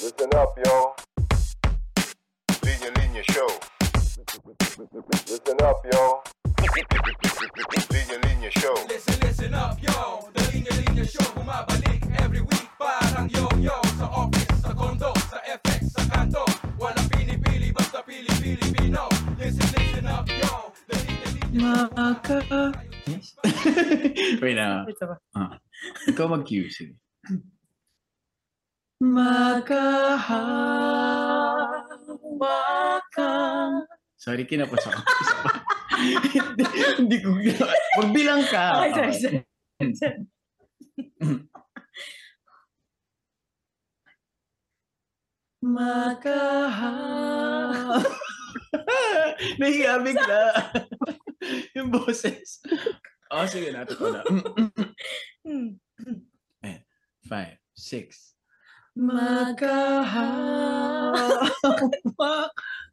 Listen up, yo. Linya Linya Show. Listen up, yo. Linya Linya Show. Listen, listen up, yo The Linya Linya Show Bumabalik every week Parang yo-yo Sa office, sa condo, sa FX, sa kanto Walang pinipili, basta pili-Pilipino Listen, listen up, yo The Linya Linya Maka... Yes? Wait na. Ah. Ikaw mag-cue. Sige. Makahawa Sorry, kinapos ako. Hindi, hindi ko... Magbilang ka. Okay, sorry, sorry. Makahawa Nahiya bigla. yung boses. Oh, sige, natin ko na. Five, six. Makahawa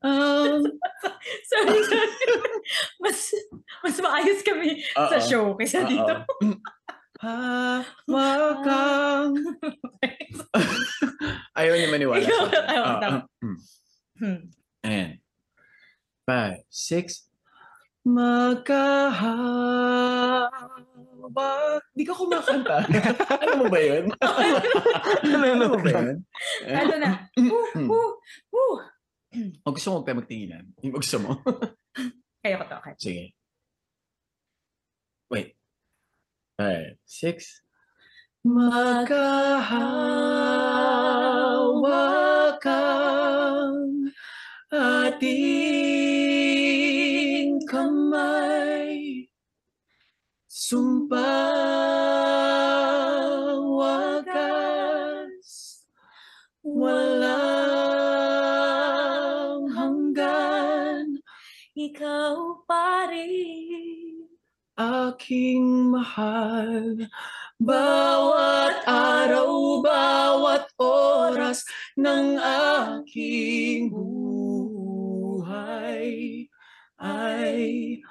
ang... sorry, sorry. Mas, mas maayos kami sa Oo. show kaysa Oo. dito. Hawakang... Ayaw niya maniwala. Ikaw, sa akin. ayaw, Oo, tama. mm. Hmm. Ayan. Five, six. Magkahawak. Di ka kumakanta. ano mo ba yun? ano mo ba yun? Ano na? Woo, woo, woo. O gusto mo tayo magtinginan? Yung gusto mo? Kaya ko to, okay. Sige. Wait. Five, six. Magkahawakang ating kamay. Sumpang wagas. Walang hanggan. Ikaw pa aking mahal. Bawat araw, bawat oras ng aking buhay ay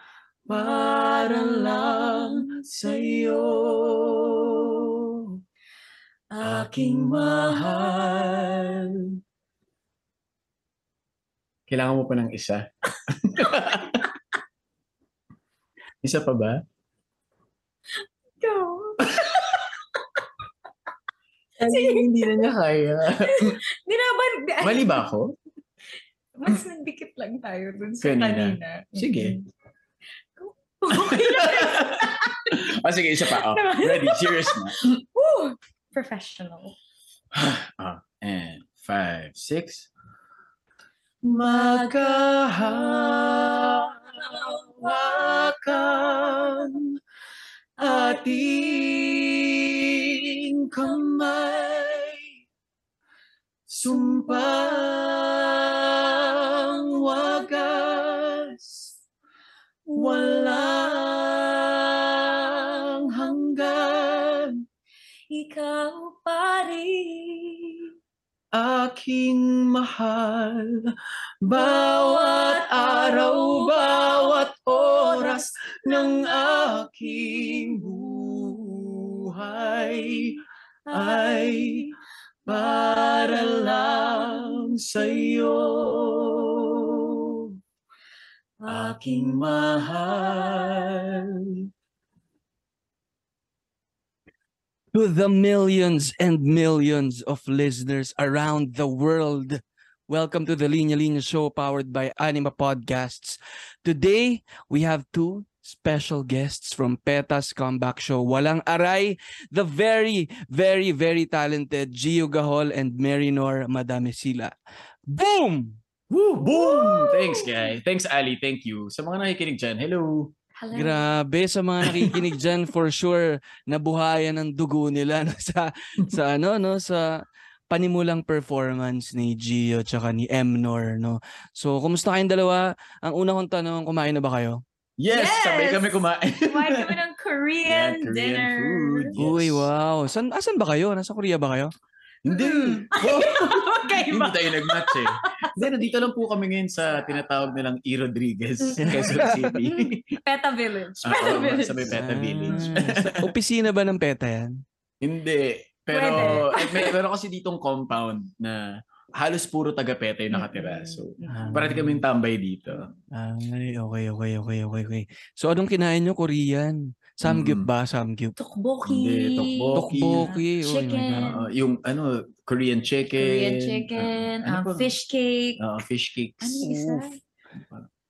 para lang sa'yo. Aking mahal. Kailangan mo pa ng isa? isa pa ba? Ikaw. Kasi hindi na niya kaya. Di na ba? Mali ba ako? Mas nagdikit lang tayo dun sa Kanina. kanina. Sige. Lang. Ah, sige, isa pa. Oh, ready, serious na. Woo! Professional. Ah, and five, six. Magkahawakan ating kamay. Sumpang Walang hanggan. Ikaw pa rin. aking mahal. Bawat araw, bawat oras ng aking buhay ay para lang sa'yo. Aking mahal. to the millions and millions of listeners around the world. Welcome to the Linya Linya Show powered by Anima Podcasts. Today, we have two special guests from Petas Comeback Show. Walang Aray, the very, very, very talented Gio Gahol and Marinor Madame Sila. Boom! Woo! Boom! Thanks, guy. Thanks, Ali. Thank you. Sa mga nakikinig dyan, hello. Hello. Grabe sa mga nakikinig diyan for sure nabuhayan ng dugo nila no, sa sa ano no sa panimulang performance ni Gio tsaka ni Emnor no. So kumusta kayong dalawa? Ang una kong tanong, kumain na ba kayo? Yes! Yes! Sabay kami kumain. Kumain kami ng Korean, Yeah, Korean dinner. food. Yes. Uy, wow. San asan ba kayo? Nasa Korea ba kayo? Hindi. Okay Hindi tayo nag-match eh. Hindi, nandito lang po kami ngayon sa tinatawag nilang E. Rodriguez, Quezon City. Peta Village. Oo, Peta Village. sa may Peta Village. Ah, sa opisina ba ng PETA yan? Hindi. Pero, eh, may, meron kasi ditong compound na halos puro taga-peta yung nakatira. So, Ah. parati kaming tambay dito. Ay, okay, okay, okay, okay, okay. So, anong kinain nyo? Korean? Samgyup Mm. ba? Samgyup? Tteokbokki. Hindi, tteokbokki. Tteokbokki. Oh Chicken. Oo, yung ano, Korean chicken. Korean chicken. Ah, ano ba? fish cake. Oo, fish cakes. Ano yung isa?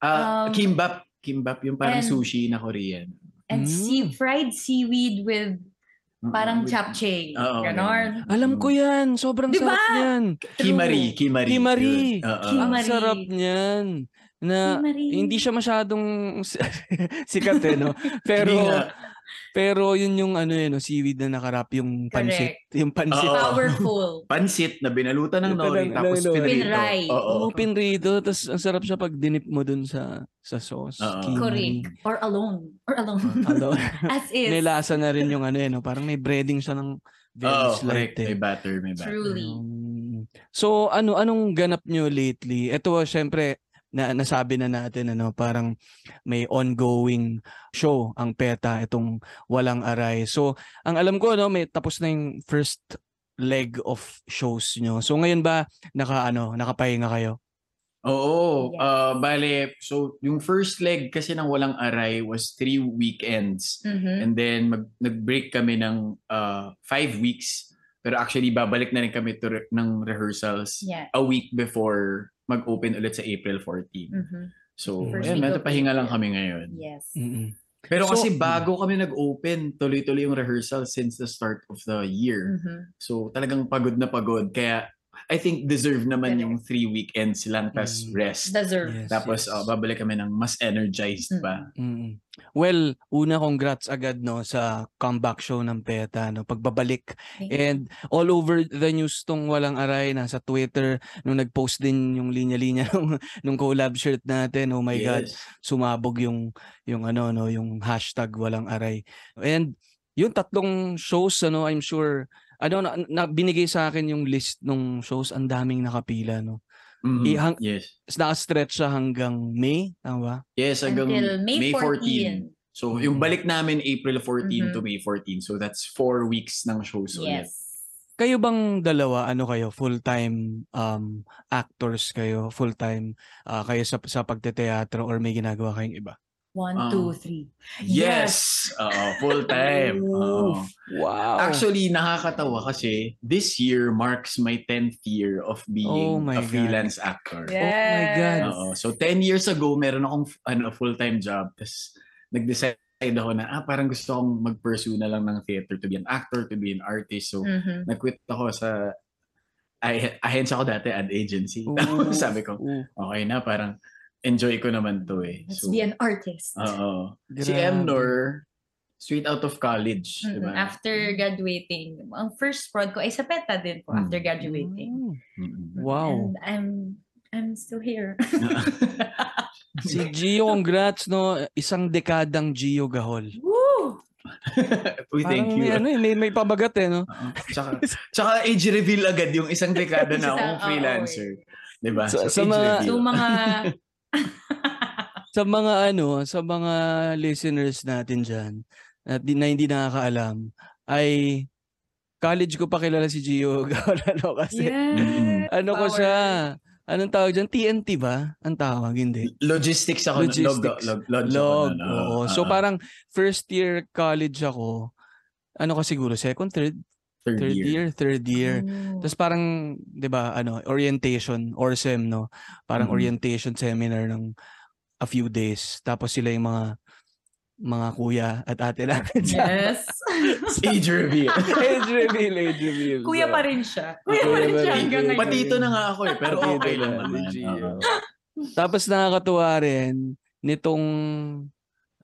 Ah, Um, kimbap. Kimbap, yung parang and- sushi na Korean. And Mm. sea, fried seaweed with parang Mm, japchae. Oo, Ganon. Alam ko yan. Sobrang Di ba? sarap niyan. Kimari, kimari. Kimari. Yun. Oo. Ang Kimari. sarap niyan. Na hindi siya masyadong sikat eh, no? Pero, pero yun yung ano eh, no? seaweed na nakarap yung pansit. Yung pansit. Oo. Powerful. Pansit na binalutan ng nori tapos pinrito. Pinray. Oo. Oo, pinrito. Tapos ang sarap siya pag dinip mo dun sa sa sauce. Kimari. Correct. Or alone. Or alone. Ano, As is. nilasa na rin yung ano eh, no? Parang may breading siya ng very Oo, slight correct. eh. May batter, may batter. Truly. Um, so ano anong ganap nyo lately? Ito syempre na nasabi na natin ano parang may ongoing show ang PETA itong walang aray. So ang alam ko no may tapos na yung first leg of shows nyo. So ngayon ba naka ano nakapahinga kayo? Oo. Yes. ah, bale, so yung first leg kasi ng Walang Aray was three weekends. Mhm. And then mag, nag-break kami ng ah, five weeks. Pero actually, babalik na rin kami to re- ng rehearsals Yeah. a week before mag-open ulit sa April 14. Mhm. So, First ayan, week medyo pahinga lang kami ngayon. Yes. Mm-mm. Pero So- kasi bago kami nag-open, tuloy-tuloy yung rehearsal since the start of the year. Mhm. So, talagang pagod na pagod. Kaya, I think deserve naman yung three weekends lang, tas Mm. rest. Deserve. Yes, Tapos, yes. oh, babalik kami ng mas energized pa. Mm. Well, una congrats agad no sa comeback show ng PETA no pagbabalik and all over the news tong walang aray nasa Twitter nung nag-post din yung linya-linya nung, nung collab shirt natin oh my god Yes. sumabog yung yung ano no yung hashtag walang aray and yung tatlong shows ano I'm sure ano na, na binigay sa akin yung list ng shows ang daming nakapila no Mhm. Ihang- Yes. naka-stretch siya hanggang May tama ba Yes, hanggang Until May, 14. So, yung balik namin April 14 to Mhm. May 14. So, that's four weeks ng shows ulit. Yes. Kayo bang dalawa ano kayo full-time um actors kayo full-time ah, kayo sa sa pagteteatro or may ginagawa kayong iba? One, Ah. two, three. Yes! Oo, full time. Oo. Wow. Actually, nakakatawa kasi this year marks my 10th year of being Oh my a God. freelance actor. my God. Oo. So 10 years ago, meron akong ano, full-time job. Tapos nag-decide ako na, ah, parang gusto kong mag-pursue na lang ng theater to be an actor, to be an artist. So Mhm. nag-quit ako sa ah- ahensya ko dati, ad agency. Tapos sabi ko, okay na, parang enjoy ko naman to eh. Let's So, be an artist. oo. Si. Emnor, straight out of college. Mhm. Diba? After graduating, ang first prod ko ay sa PETA din po Mm. after graduating. Mm. Mm-mm. Wow. And I'm I'm still here. Si Gio, congrats no. Isang dekadang Gio Gahol. Woo! Uy, thank Parang you. May, ano, eh, may, may pabagat eh, no? Tsaka, tsaka age reveal agad yung isang dekada na akong freelancer. Diba? Sa- So, sa age mga-. So mga Sa mga ano, sa mga listeners natin diyan at di, na hindi nakakaalam ay college ko pa kilala si Gio Gahol ano kasi yes. ano ko power. siya Anong tawag dyan? TNT ba? Ang tawag, hindi. Logistics ako. Logistics. Log, log, log, Log, ako nun, oo. oo. So Oo. parang first year college ako, ano ka siguro, second, third, third, third year. year, third year. Oh. Tapos parang, 'di ba, ano, orientation or SEM, no? Parang Mhm. orientation seminar ng a few days. Tapos sila yung mga mga kuya at ate natin. sa- Yes. Age reveal. age reveal, age reveal. Kuya So, pa rin siya. Kuya pa rin siya hanggang ngayon. Patito na nga ako eh, pero okay lang na, naman. Tapos nakakatuwa rin nitong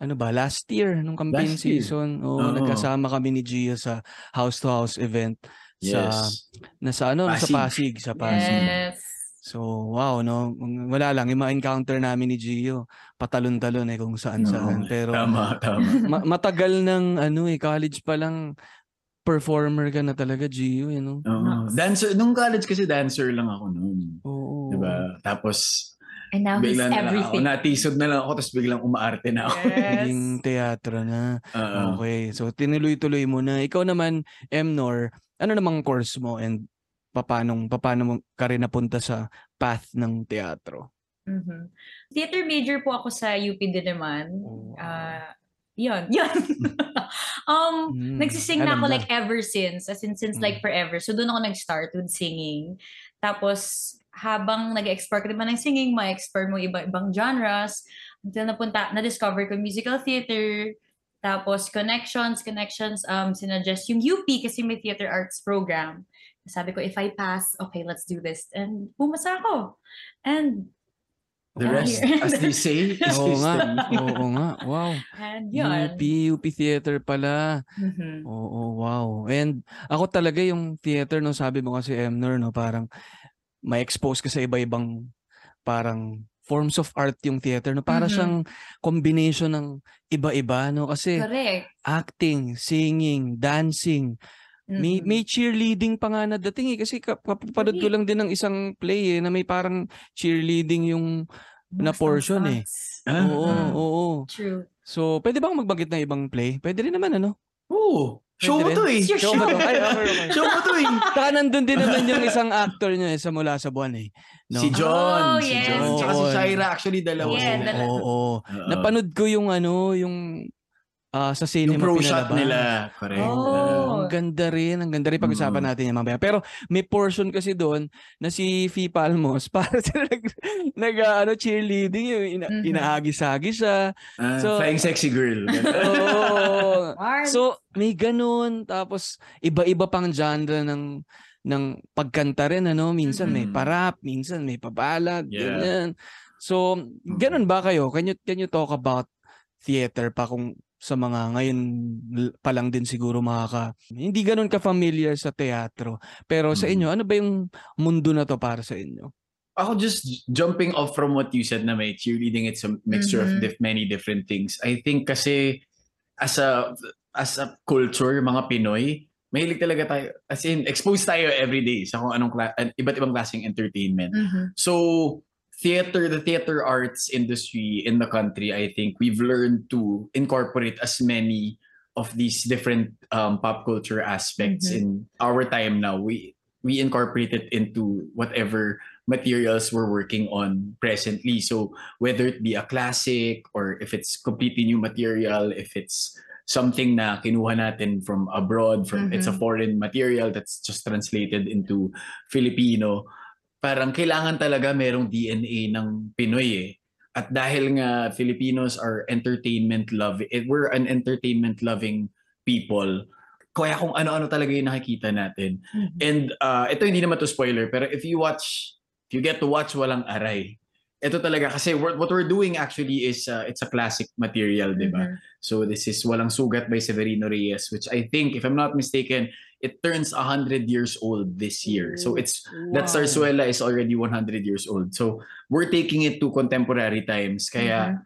ano ba, last year nung campaign Last year. season, oh, Oo. nagkasama kami ni Gio sa house to house event sa Yes. nasa ano, sa Pasig. Pasig, sa Pasig. Yes. So, wow, no. Wala lang yung ma-encounter namin ni Gio, patalon-talon eh kung saan-saan. Pero Tama, tama. ma- matagal ng ano eh, college pa lang performer ka na talaga, Gio, you know. Oo. Dancer, nung college kasi dancer lang ako noon. Oo. Diba? Tapos, And now he's biglang na lang ako, everything. natisod na lang ako, tapos biglang umaarte na ako. Yes. Naging teatro na. Oo. Okay. So tinuloy-tuloy mo na. Ikaw naman, Emnor, ano namang course mo and paano paano mo ka rin napunta sa path ng teatro? Mhm. Theater major po ako sa UP din naman. Oh, wow. Ah, yun, yun. um, Mm, nagsising na ako na. like ever since, as in since like Mm. forever. So doon ako nag-start with singing. Tapos habang nag-explore ka naman ng singing, ma-explore mo iba-ibang genres. Until napunta, na-discover ko musical theater. Tapos connections, connections, um, sinuggest yung UP kasi may theater arts program. Sabi ko, if I pass, okay, let's do this. And pumasa ako. And The Yeah. rest, as they say, is Oo nga. Oo nga. Wow. And yun. UP, UP Theater pala. Mhm. Oo, wow. And ako talaga yung theater, no, sabi mo kasi, Emner, no, parang may expose ka sa iba-ibang parang forms of art yung theater, no? Para Mhm. siyang combination ng iba-iba, no? Kasi Correct. acting, singing, dancing, may Mhm. may cheerleading pa nga na dating eh kasi kap- kapapanood ko lang din ng isang play eh na may parang cheerleading yung na portion eh. Ah, oo, ah. oo. True. So, pwede ba akong magbanggit ng ibang play? Pwede rin naman ano? Oo. Show mo to eh. Show mo to. show. Ay, okay, okay. Show mo to eh. Saka nandun din naman yung isang actor niya eh, sa Mula sa Buwan eh. No? Si John. Oh, si yes. John. Tsaka si. Shaira. Actually, dalawa Yeah, sila. Oo. oo. Oo. Napanood ko yung ano, yung ah, sa cinema Yung pro shot nila. Correct. Oh. Ang ganda rin, ang ganda rin pag-usapan Mm. natin yan mamaya. Pero may portion kasi doon na si Fee Palmos para sila nag, nag ah, ano, cheerleading, yung ina, Mhm. inaagi-sagi siya. Ah, So- flying sexy girl. Marv. so, may ganun. Tapos, iba-iba pang genre ng ng pagkanta rin, ano? Minsan may Mhm. parap, minsan may pabalad, Yeah. ganyan. So, ganun ba kayo? Can you, can you talk about theater pa kung sa mga ngayon pa lang din siguro makaka hindi ganun ka-familiar sa teatro. Pero sa Mhm. inyo, ano ba yung mundo na to para sa inyo? Ako just jumping off from what you said na may cheerleading, it's a mixture of Mhm. dif- many different things. I think kasi as a as a culture, mga Pinoy, mahilig talaga tayo, as in, exposed tayo every day sa kung anong, kla- iba't ibang klaseng entertainment. Mhm. So, theater, the theater arts industry in the country, I think we've learned to incorporate as many of these different um, pop culture aspects Mhm. in our time now. We we incorporate it into whatever materials we're working on presently. So whether it be a classic or if it's completely new material, if it's something na kinuha natin from abroad, from it's a Mhm. foreign material that's just translated into Filipino, parang kailangan talaga merong DNA ng Pinoy eh. At dahil nga Filipinos are entertainment love, eh, we're an entertainment loving people. Kaya kung ano-ano talaga yung nakikita natin. Mhm. And uh, ito hindi naman to spoiler, pero if you watch, if you get to watch Walang Aray, ito talaga kasi what we're doing actually is uh, it's a classic material, di ba? Mhm. So this is Walang Sugat by Severino Reyes, which I think, if I'm not mistaken, it turns 100 years old this year. So it's that Wow. Zarzuela is already 100 years old. So we're taking it to contemporary times. Kaya,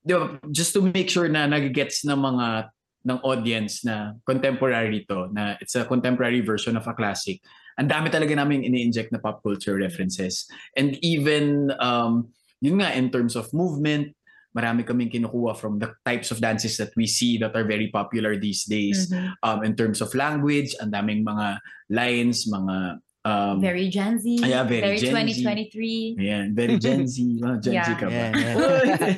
di ba, just to make sure na nagigets ng mga ng audience na contemporary to, na it's a contemporary version of a classic. Ang dami talaga namin ini-inject na pop culture references. And even, um, yun nga, in terms of movement, marami kaming kinukuha from the types of dances that we see that are very popular these days. Mhm. Um, in terms of language, ang daming mga lines, mga... Um, Very Gen Z. Yeah, very Gen Z. 2023. Ayan, very Gen Z. Wow, Gen Z Yeah. ka ba? Yeah,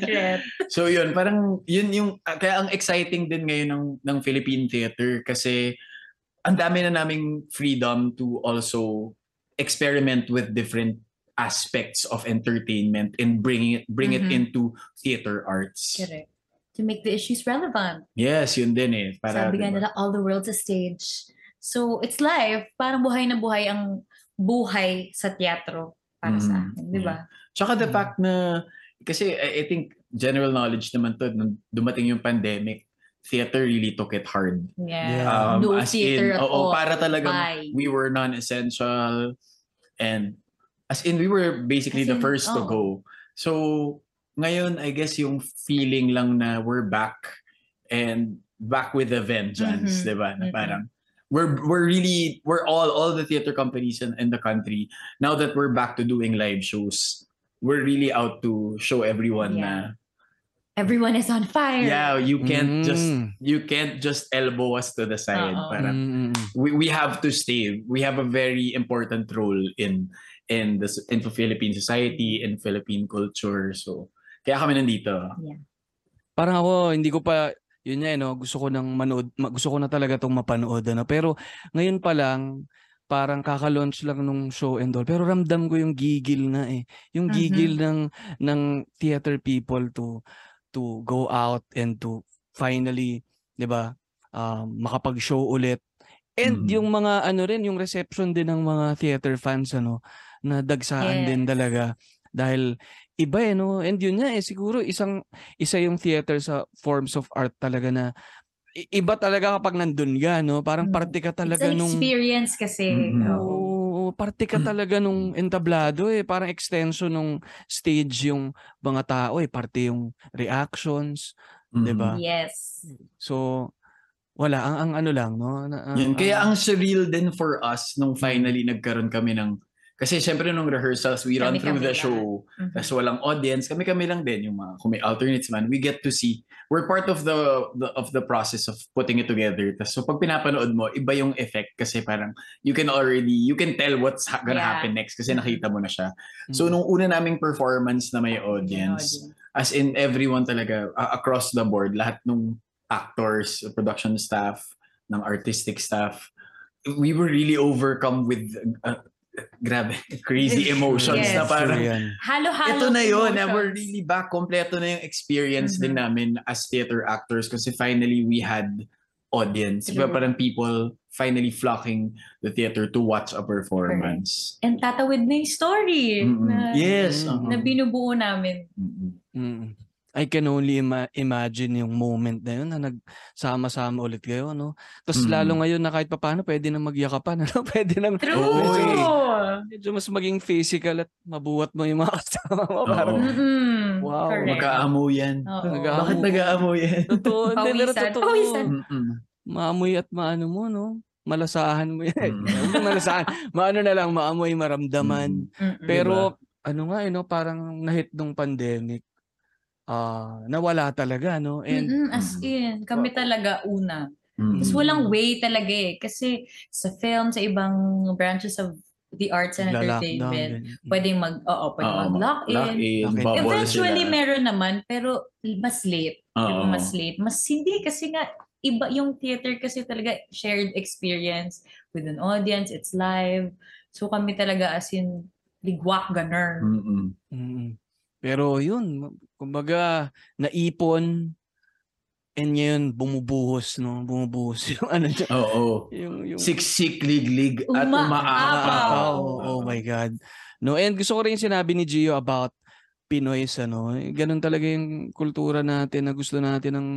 yeah. So yun, parang yun yung ah, kaya ang exciting din ngayon ng ng Philippine theater kasi ang dami na naming freedom to also experiment with different aspects of entertainment and bring it bring it Mhm. into theater arts. Correct. To make the issues relevant. Yes, yun din eh. Para, Sabi diba? nila, all the world's a stage. So, it's life. Parang buhay na buhay ang buhay sa teatro para sa Mhm. akin. Di ba? Tsaka the Mm. fact na, kasi I, I think general knowledge naman to, nung dumating yung pandemic, theater really took it hard. Yeah. Yeah. Um, no as theater in, at oo, all. para talagang Bye. we were non-essential and as in we were basically As the in, first to go. So ngayon I guess yung feeling lang na we're back and back with a vengeance, Mhm, 'di ba? Na mhm. parang we're we're really we're all all the theater companies in, in the country now that we're back to doing live shows. We're really out to show everyone na everyone is on fire. Yeah, you can't just Mm. you can't just elbow us to the side. Oo. Parang mm, we, we have to stay. We have a very important role in in the in Philippine society in Philippine culture. So kaya kami nandito. Parang ako, hindi ko pa, yun nga, eh, no, gusto ko nang manood, ma- gusto ko na talaga itong mapanood. Ano? Pero ngayon pa lang, parang kaka-launch lang nung show and all. Pero ramdam ko yung gigil na eh. Yung Mhm. gigil ng, ng theater people to to go out and to finally, di ba, um, makapag-show ulit. And Mhm. yung mga ano rin, yung reception din ng mga theater fans, ano, na dagsaan din Yes. talaga. Dahil iba eh, no? And yun nga eh, siguro isang, isa yung theater sa forms of art talaga na iba talaga kapag nandun ka, no? Parang Mm. parte ka It's talaga an nung... experience kasi. Mhm. Oo. Oo, parte ka talaga nung entablado eh. Parang extension nung stage yung mga tao eh. Parte yung reactions, Di ba? Yes. So, wala. Ang, ang ano lang, no? Na, Yun. Kaya ang- ang surreal din for us nung finally nagkaroon kami ng kasi syempre nung rehearsals, we run through Kami-kami the show. Mhm. Tapos walang audience. Kami-kami lang din yung mga, kung may alternates man, we get to see. We're part of the, the of the process of putting it together. Tapos so pag pinapanood mo, iba yung effect kasi parang you can already, you can tell what's ha- gonna Yeah. happen next kasi nakita mo na siya. Mm. So nung una naming performance na may audience, as in everyone talaga uh, across the board lahat ng actors production staff ng artistic staff we were really overcome with uh, grabe crazy emotions Yes. na parang. Halo-halo ito na yun na emotions. we're really back kompleto na yung experience din Mhm. namin as theater actors kasi finally we had audience True. Diba, parang people finally flocking the theater to watch a performance And tatawid na yung story. Mm-mm. Na, yes uh-huh. na binubuo namin. Mm. I can only ima- imagine yung moment na yun na nagsama-sama ulit kayo, no? Tapos Mm. lalo ngayon na kahit papaano pwede na magyakapan, ano? Pwede nang True! Eh. medyo mas maging physical at mabuhat mo yung mga kasama mo. Parang, Mm-mm. Wow. Correct. magkaamo yan Oo. Nag-aamo. bakit nag-aamo yan totoo. Hindi, pero Pawisan. totoo. Pawisan. Maamoy at maano mo, no? Malasahan mo yan. Mm. Malasahan. Maano na lang, maamoy, maramdaman. Mm-mm. Pero ano nga eh, no, parang nahit nung pandemic, ah nawala talaga, no? And Mm-mm, as in, kami talaga una. Mm. Tapos walang way talaga eh. Kasi sa film, sa ibang branches of the arts and nagla-lockdown. entertainment, ganyan. pwedeng mag, oo, pwedeng Oo, mag-lock in. lock in, Okay. bubble Eventually, sila. meron naman, pero mas late. Oo. mas late. Mas hindi kasi nga, iba yung theater kasi talaga shared experience with an audience. It's live. So kami talaga as in, ligwak, ganun. Mm-mm. Mm. Pero yun, kumbaga naipon and ngayon bumubuhos, no? Bumubuhos yung ano dyan. Oo. Yung, yung, Siksik, liglig, at Uma- umaapaw. Oh, oh my God. No, and gusto ko rin yung sinabi ni Gio about Pinoy's ano, eh, ganun talaga yung kultura natin na gusto natin ng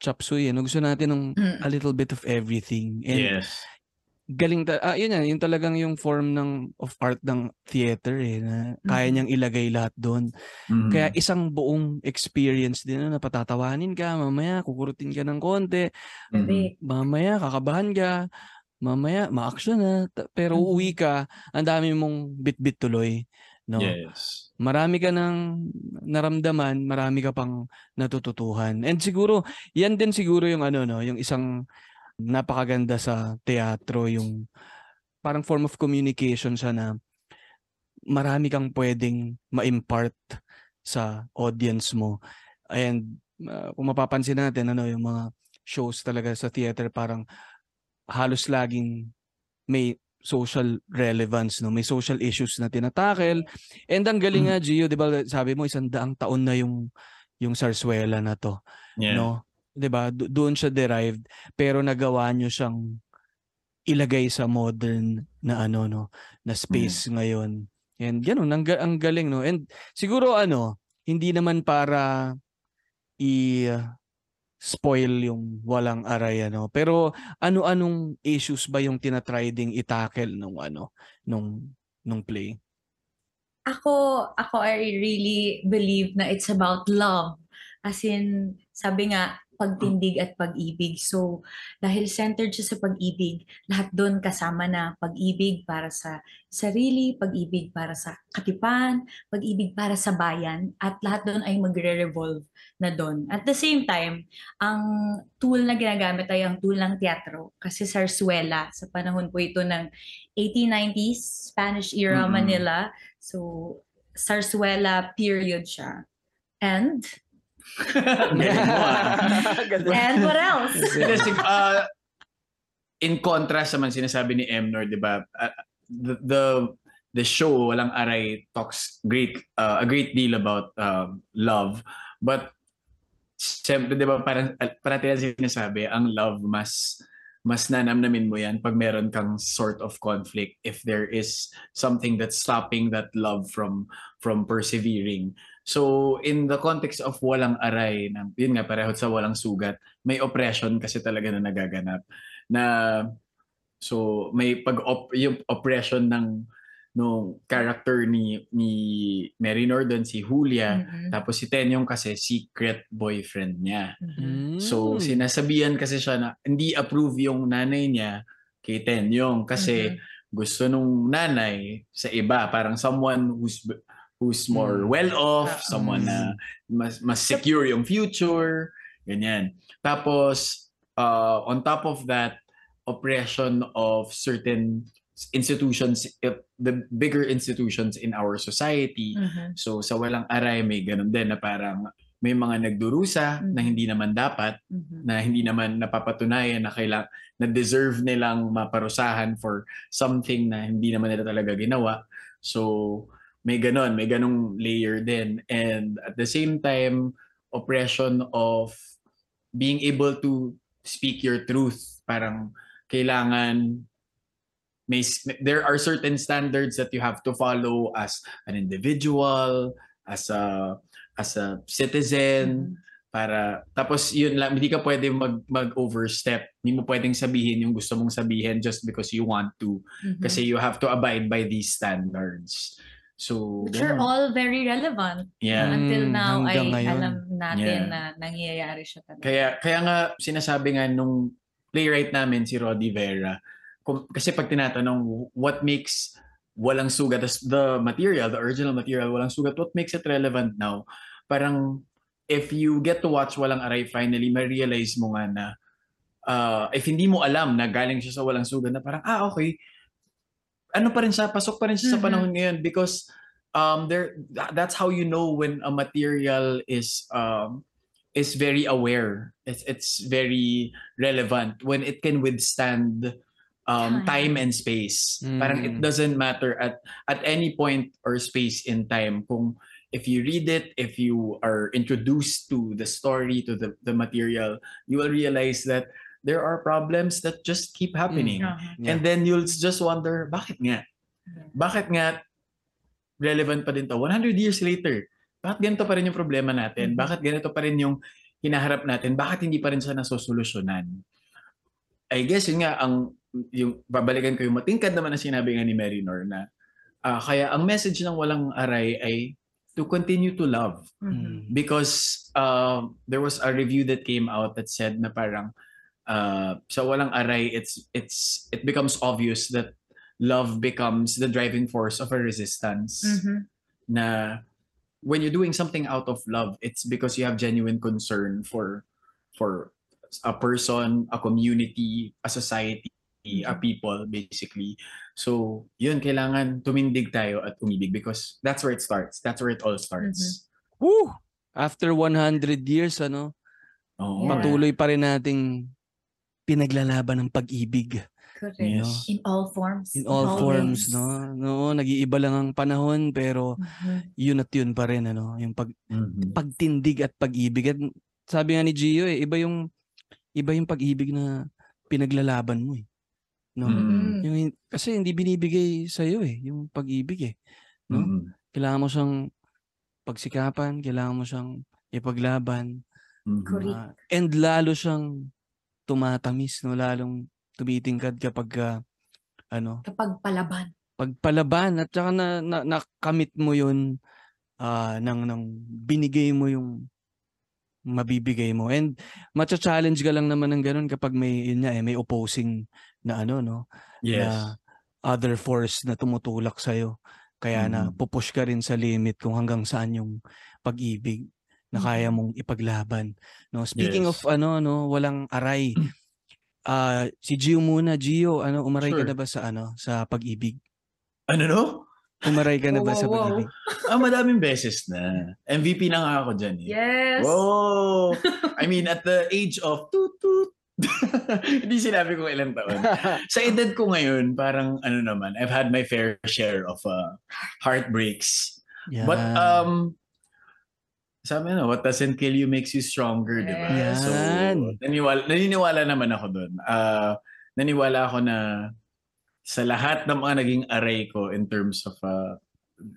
chop suey, ano, gusto natin ng Mm. a little bit of everything. And Yes. Galing ta ah, yun yan, yung talagang yung form ng of art ng theater eh, na kaya Mhm. niyang ilagay lahat doon. Mm. Kaya isang buong experience din na napatatawanin ka, mamaya kukurutin ka ng konti, Mm. Correct. mamaya kakabahan ka, mamaya ma-action na, pero Mhm. uuwi ka, ang dami mong bit-bit tuloy. No? Yes. Marami ka ng naramdaman, marami ka pang natututuhan. And siguro, yan din siguro yung ano no, yung isang napakaganda sa teatro, yung parang form of communication siya na marami kang pwedeng ma-impart sa audience mo. And uh, kung mapapansin natin ano yung mga shows talaga sa theater parang halos laging may social relevance no may social issues na tinatakel and ang galing nga Gio 'di ba sabi mo isang daang taon na yung yung sarsuela na to Yeah. no 'di ba? Do- doon siya derived pero nagawa niyo siyang ilagay sa modern na ano no na space ngayon. And ganun ang, ang galing no? And siguro ano hindi naman para i spoil yung walang aray ano? Pero ano-anong issues ba yung tinatry ding itackle nung ano nung nung play? Ako, ako I really believe na it's about love. As in, sabi nga, pagtindig at pag-ibig. So, dahil centered siya sa pag-ibig, lahat doon kasama na pag-ibig para sa sarili, pag-ibig para sa katipan, pag-ibig para sa bayan, at lahat doon ay magre-revolve na doon. At the same time, ang tool na ginagamit ay ang tool ng teatro. Kasi sarsuela, sa panahon po ito ng 1890s, Spanish era Mm-mm. Manila. So, sarsuela period siya. And. and what else? Uh, in contrast naman sinasabi ni Emnor, 'di ba? uh, the, the the show walang aray talks great uh, a great deal about um, love but siyempre 'di ba parang uh, parati lang sinasabi ang love mas mas nanamnamin mo yan pag meron kang sort of conflict if there is something that's stopping that love from from persevering so in the context of walang aray na yun nga pareho sa walang sugat may oppression kasi talaga na nagaganap na so may pag op, yung oppression ng no character ni ni Mary Nordon si Julia Mhm. tapos si Tenyong kasi secret boyfriend niya Mhm. So, sinasabihan kasi siya na hindi approve yung nanay niya kay Tenyong kasi Mhm. gusto nung nanay sa iba, parang someone who's who's more Mm. well off, Ah, someone na mas mas secure yung future, ganyan. Tapos uh, on top of that, oppression of certain institutions, the bigger institutions in our society. Mhm. So sa walang aray may ganun din na parang may mga nagdurusa na Mhm. hindi naman dapat Mhm. na hindi naman napapatunayan na kailang na deserve nilang maparusahan for something na hindi naman nila talaga ginawa. So may ganon, may ganong layer din. And at the same time, oppression of being able to speak your truth. Parang kailangan may there are certain standards that you have to follow as an individual, as a as a citizen, para tapos yun lang hindi ka pwede mag mag overstep hindi mo pwedeng sabihin yung gusto mong sabihin just because you want to Mhm. kasi you have to abide by these standards so Which are all very relevant. yeah Until Mm, now ay hanggang ngayon. alam natin Yeah. na nangyayari siya talaga. kaya kaya nga sinasabi nga nung playwright namin si Roddy Vera kung, kasi pag tinatanong what makes walang sugat as the material the original material walang sugat what makes it relevant now parang if you get to watch Walang Aray finally, ma-realize mo nga na uh, if hindi mo alam na galing siya sa Walang Sugat na parang, ah, okay, ano pa rin siya, pasok pa rin siya sa Mhm. panahon ngayon because um, there, tha- that's how you know when a material is um, is very aware. It's, it's very relevant when it can withstand um, Time. and space. Parang it Mm. doesn't matter at at any point or space in time kung if you read it, if you are introduced to the story, to the, the material, you will realize that there are problems that just keep happening. Uh-huh. Yeah. And then you'll just wonder, bakit nga? Bakit nga relevant pa din to? 100 years later, bakit ganito pa rin yung problema natin? Mhm. Bakit ganito pa rin yung hinaharap natin? Bakit hindi pa rin siya nasosolusyonan? I guess yun nga, ang, yung babalikan ko yung matingkad naman na sinabi nga ni Marinor na ah, kaya ang message ng walang aray ay to continue to love Mhm. because uh, there was a review that came out that said na parang uh, sa walang aray it's it's it becomes obvious that love becomes the driving force of a resistance Mhm. na when you're doing something out of love it's because you have genuine concern for for a person a community a society a Mhm. people basically so yun kailangan tumindig tayo at umibig because that's where it starts that's where it all starts Woo! After 100 years, ano, Oo. Yeah. patuloy pa rin nating pinaglalaban ng pag-ibig. Correct. Yes. In all forms. In all all forms, ways. no? No, nag-iiba lang ang panahon, pero Mhm. yun at yun pa rin, ano? Yung pag, Mhm. pagtindig at pag-ibig. At sabi nga ni Gio, eh, iba yung, iba yung pag-ibig na pinaglalaban mo, eh. No? Mhm. Yung, kasi hindi binibigay sa'yo, eh, yung pag-ibig, eh. No? Mhm. Kailangan mo siyang pagsikapan, kailangan mo siyang ipaglaban. Mhm. Correct. Ah, and lalo siyang tumatamis, no? Lalong tumitingkad kapag ah, ano, Kapag palaban. pagpalaban at saka na, na nakamit mo yun ah, nang nang binigay mo yung mabibigay mo. And matcha-challenge ka lang naman ng ganun kapag may yun nga, eh, may opposing na ano no, Yes. na other force na tumutulak sa Kaya na Mm. pupush ka rin sa limit kung hanggang saan yung pag-ibig na kaya mong ipaglaban. No, speaking of Yes. ano no, walang aray. Ah, si Gio muna, Gio, ano umaray ka Sure. na ba sa ano, sa pag-ibig? Ano no? Umaray ka na ba Wow, sa wow, wow. pag-ibig? Ah, madaming beses na. MVP na nga ako dyan eh. Yes. Whoa! I mean, at the age of toot toot. Hindi sinabi ko ilang taon. Sa edad ko ngayon, parang ano naman, I've had my fair share of uh, heartbreaks. But Yan. um sabi na, what doesn't kill you makes you stronger, di ba? Yan. So, naniwala, naniniwala naman ako doon. Uh, naniwala ako na sa lahat ng mga naging aray ko in terms of uh,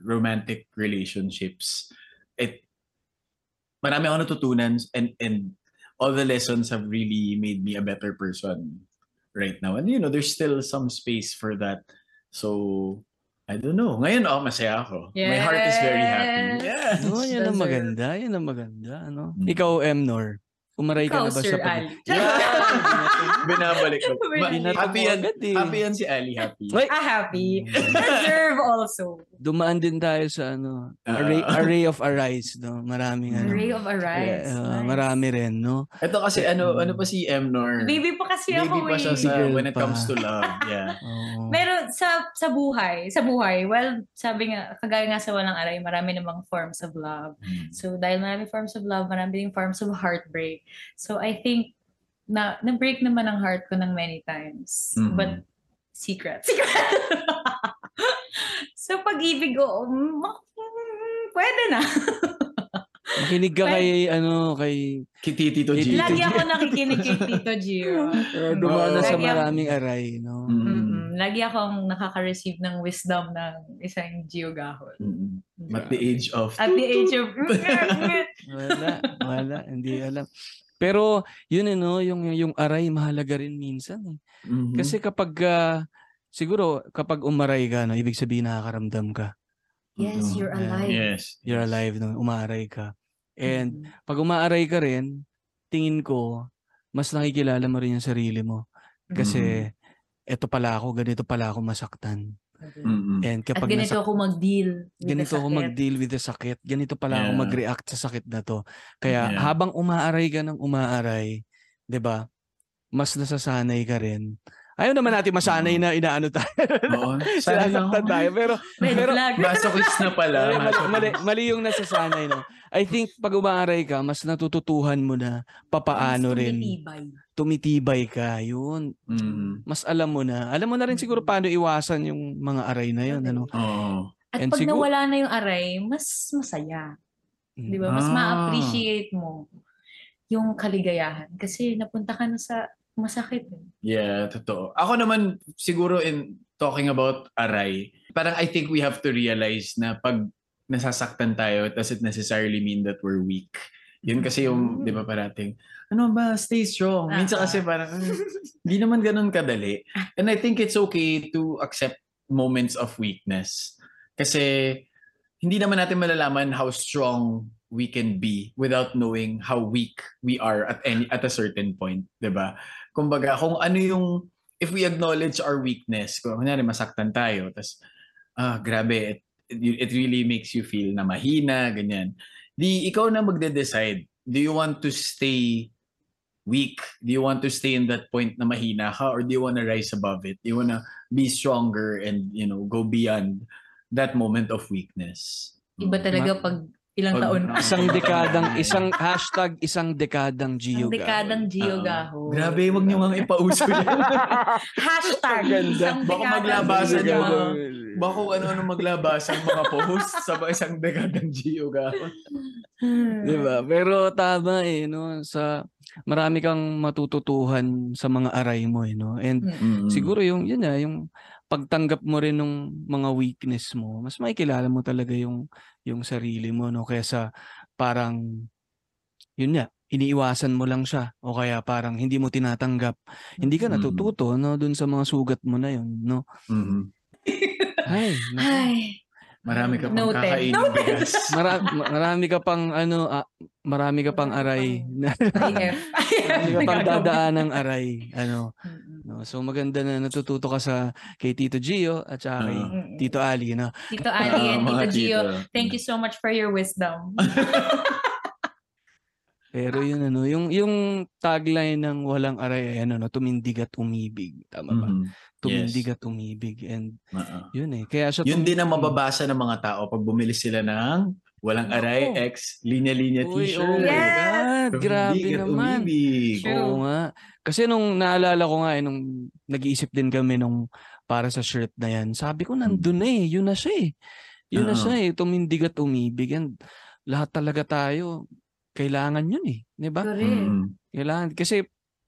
romantic relationships, it marami ako natutunan and and all the lessons have really made me a better person right now. And you know, there's still some space for that. So, I don't know. Ngayon, oh, masaya ako. My heart is very happy. Yes. Yeah. No, yan ang maganda. Yan ang maganda. Ano? Mm. Ikaw, Emnor, umaray ka Ikaw, na ba Sir sa pag... Ali. Binabalik ko. Happy yan, agad eh. happy yan si Ali, happy. Wait, Ah, happy. Deserve also. dumaan din tayo sa ano, Ah. array, array of arise, no? Maraming ano. Ray of Arise. uh, Nice. Marami rin, no? Ito kasi ano, ano pa si Emnor? Baby pa kasi Baby ako pa siya eh. sa Girl when it pa. comes to love. Yeah. Oo. Pero sa sa buhay, sa buhay, well, sabi nga, kagaya nga sa walang aray, marami namang forms of love. So dahil marami forms of love, marami ding forms of heartbreak. So I think na na-break naman ang heart ko ng many times. Mhm. But secret. Secret. sa pag-ibig ko, mm, mm, pwede na. Makinig ka kay, ano, kay... Kiti Tito G. Tito Lagi ako nakikinig kay Tito Gio. Uh, dumaan na sa maraming aray, no? Mm. Lagi akong nakaka-receive ng wisdom ng isang Gio Gahon. Mm. At the age of... At the age of... Wala, wala, hindi alam. Pero, yun eh, no, yung, yung aray, mahalaga rin minsan. Eh. Mhm. Kasi kapag, ah, siguro, kapag umaray ka, no, ibig sabihin nakakaramdam ka. yes, you're Yeah. alive. Yes. You're alive, no, umaaray ka. And, Mm. pag umaaray ka rin, tingin ko, mas nakikilala mo rin yung sarili mo. Kasi, eto pala ako, ganito pala ako masaktan. Mm-mm. And At kapag ganito nasak- ako mag-deal. with the ganito ako mag-deal with the sakit. Ganito pala ako Yeah. mag-react sa sakit na to. Kaya Yeah. habang umaaray ka ng umaaray, 'di ba? Mas nasasanay ka rin. Ayaw naman natin masanay na inaano tayo. Oo. Sinasaktan ako. tayo. Pero, pero. Masochist na pala. mali, mali, mali, yung nasasanay. No? I think pag umaaray ka, mas natututuhan mo na papaano Mas rin. tumitibay. Tumitibay ka. Yun. Mm. Mas alam mo na. Alam mo na rin siguro paano iwasan yung mga aray na yun. Ano? Oo. At And pag siguro- nawala na yung aray, mas masaya. Di ba? Mas Ah. ma-appreciate mo yung kaligayahan. Kasi napunta ka na sa masakit. eh. Yeah, totoo. Ako naman, siguro in talking about aray, parang I think we have to realize na pag nasasaktan tayo, it doesn't necessarily mean that we're weak. Yun kasi yung, Mm. di ba parating, ano ba, stay strong. Minsan Ah, kasi ah. parang, hindi naman ganun kadali. And I think it's okay to accept moments of weakness. Kasi, hindi naman natin malalaman how strong we can be without knowing how weak we are at any at a certain point, 'di ba? Kumbaga, kung ano yung if we acknowledge our weakness, kung kunyari masaktan tayo, tas ah grabe, it, it really makes you feel na mahina, ganyan. Di ikaw na magde-decide, do you want to stay weak? Do you want to stay in that point na mahina ka or do you want to rise above it? Do you want to be stronger and, you know, go beyond that moment of weakness? Iba talaga pag ilang taon na. Isang dekadang, isang hashtag, isang dekadang Gio. Ang dekadang Gio. Gaho. Grabe, wag niyo nga ipauso yan. Hashtag. Ganda. isang Baka dekadang maglabasan Gio yung Gaho. mga- Baka kung ano-ano maglabas ang mga posts sa isang dekadang Gio Gahon. Di ba? Pero tama eh, no? Sa, marami kang matututuhan sa mga aray mo eh, no? And Mm. siguro yung, yun na, yung pagtanggap mo rin ng mga weakness mo, mas makikilala mo talaga yung, yung sarili mo, no? Kaysa parang, yun nga, iniiwasan mo lang siya o kaya parang hindi mo tinatanggap. Hindi ka Mm. natututo, no? Dun sa mga sugat mo na yun, no? Mm. Ay, naku. Ay. Marami ka pang Noted. kakainin Noted. Mara- ma- marami ka pang ano, ah, marami ka pang aray. Marami ka pang dadaan ng aray. Ano, no? So maganda na natututo ka sa kay Tito Gio at saka kay Oo. Mm-mm. Tito Ali, no? Tito Ali and Ah, mga Tito Gio, thank you so much for your wisdom. Pero yun ano, yung yung tagline ng walang aray ay ano no, tumindig at umibig. Tama ba? Mhm. Tumindig Yes. at umibig and Oo. yun eh. Kaya siya Yun din ang mababasa ng mga tao pag bumili sila ng walang aray Oo. X linya-linya Uy, t-shirt. oh my Yes! God, grabe naman. umibig. True. Oo nga. Kasi nung naalala ko nga eh, nung nag-iisip din kami nung para sa shirt na yan, sabi ko nandun na eh, yun na siya eh. Yun na Oo. siya eh, tumindig at umibig. And lahat talaga tayo, kailangan yun eh. Di ba? Correct. Mhm. Kailangan. Kasi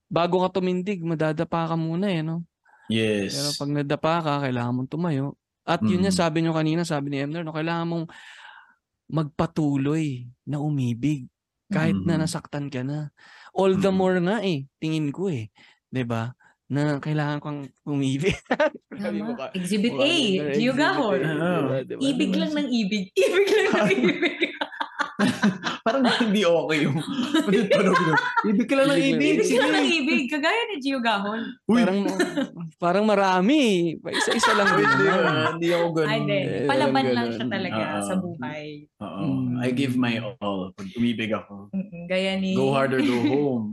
bago ka tumindig, madadapa ka muna eh, no? Yes. Pero pag nadapa ka, kailangan mong tumayo. At yun nga, Mm. sabi nyo kanina, sabi ni Emner, no, kailangan mong magpatuloy na umibig. Kahit na Mhm. nasaktan ka na. All the Mm. more nga eh, tingin ko eh. 'Di ba Na kailangan kang umibig. Exhibit A, diba, diba? Ibig lang ng ibig. Ibig lang ng ibig. Parang hindi okay yung tunog yun. Ibig ka lang ng Ibig lang. ibig. Ibig lang ng ibig. Kagaya ni Gio Gahon. Uy, Parang, parang marami. Isa-isa lang Wait, din di naman. ba? Hindi ako ganun. Ay, hindi. Palaban ganun. lang siya talaga Oo. sa buhay. Oo. Mm. I give my all. Pag umibig ako. Gaya ni... Go hard or go home.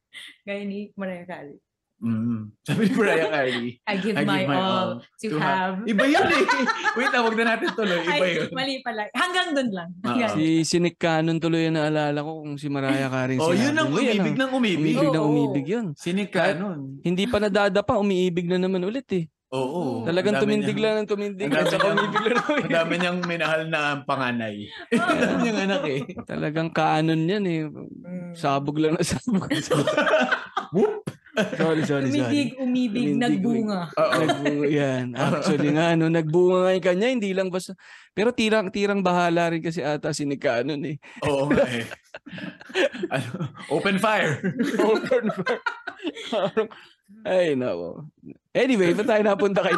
Gaya ni Mariah Carey. Mm. Sabi ni Mariah Carey. I give, I give my, my all, all to, to have... Iba yun eh. Wait na, wag na natin tuloy. Iba Ay, yun. mali pala. Hanggang dun lang. Yan. Si si Nick Cannon tuloy yung naalala ko kung si Mariah Carey Oh, yun ang umibig ng umibig. Umibig ng Oo. umibig yun. Kahit- ka nun. Hindi pa nadadapa, umiibig na naman ulit eh. Oo. Talagang Ang dami tumindig niyang- lang ng tumindig ang at dami saka niyang- umibig lang ng Ang dami niyang minahal na panganay. Ang dami niyang anak eh. Talagang kanon yan eh. Mm. Sabog lang na sabog. Sorry, sorry, sorry. Umidig, umibig, Tumindig, nagbunga. Oo. Nagbunga yan. Actually nga, no, nagbunga nga yung kanya, hindi lang basta. Pero tirang, tirang bahala rin kasi ata si Nick Cannon eh. Oo nga eh. Ano, open fire. Open fire. Ay, nako. Anyway, ba't tayo napunta kay?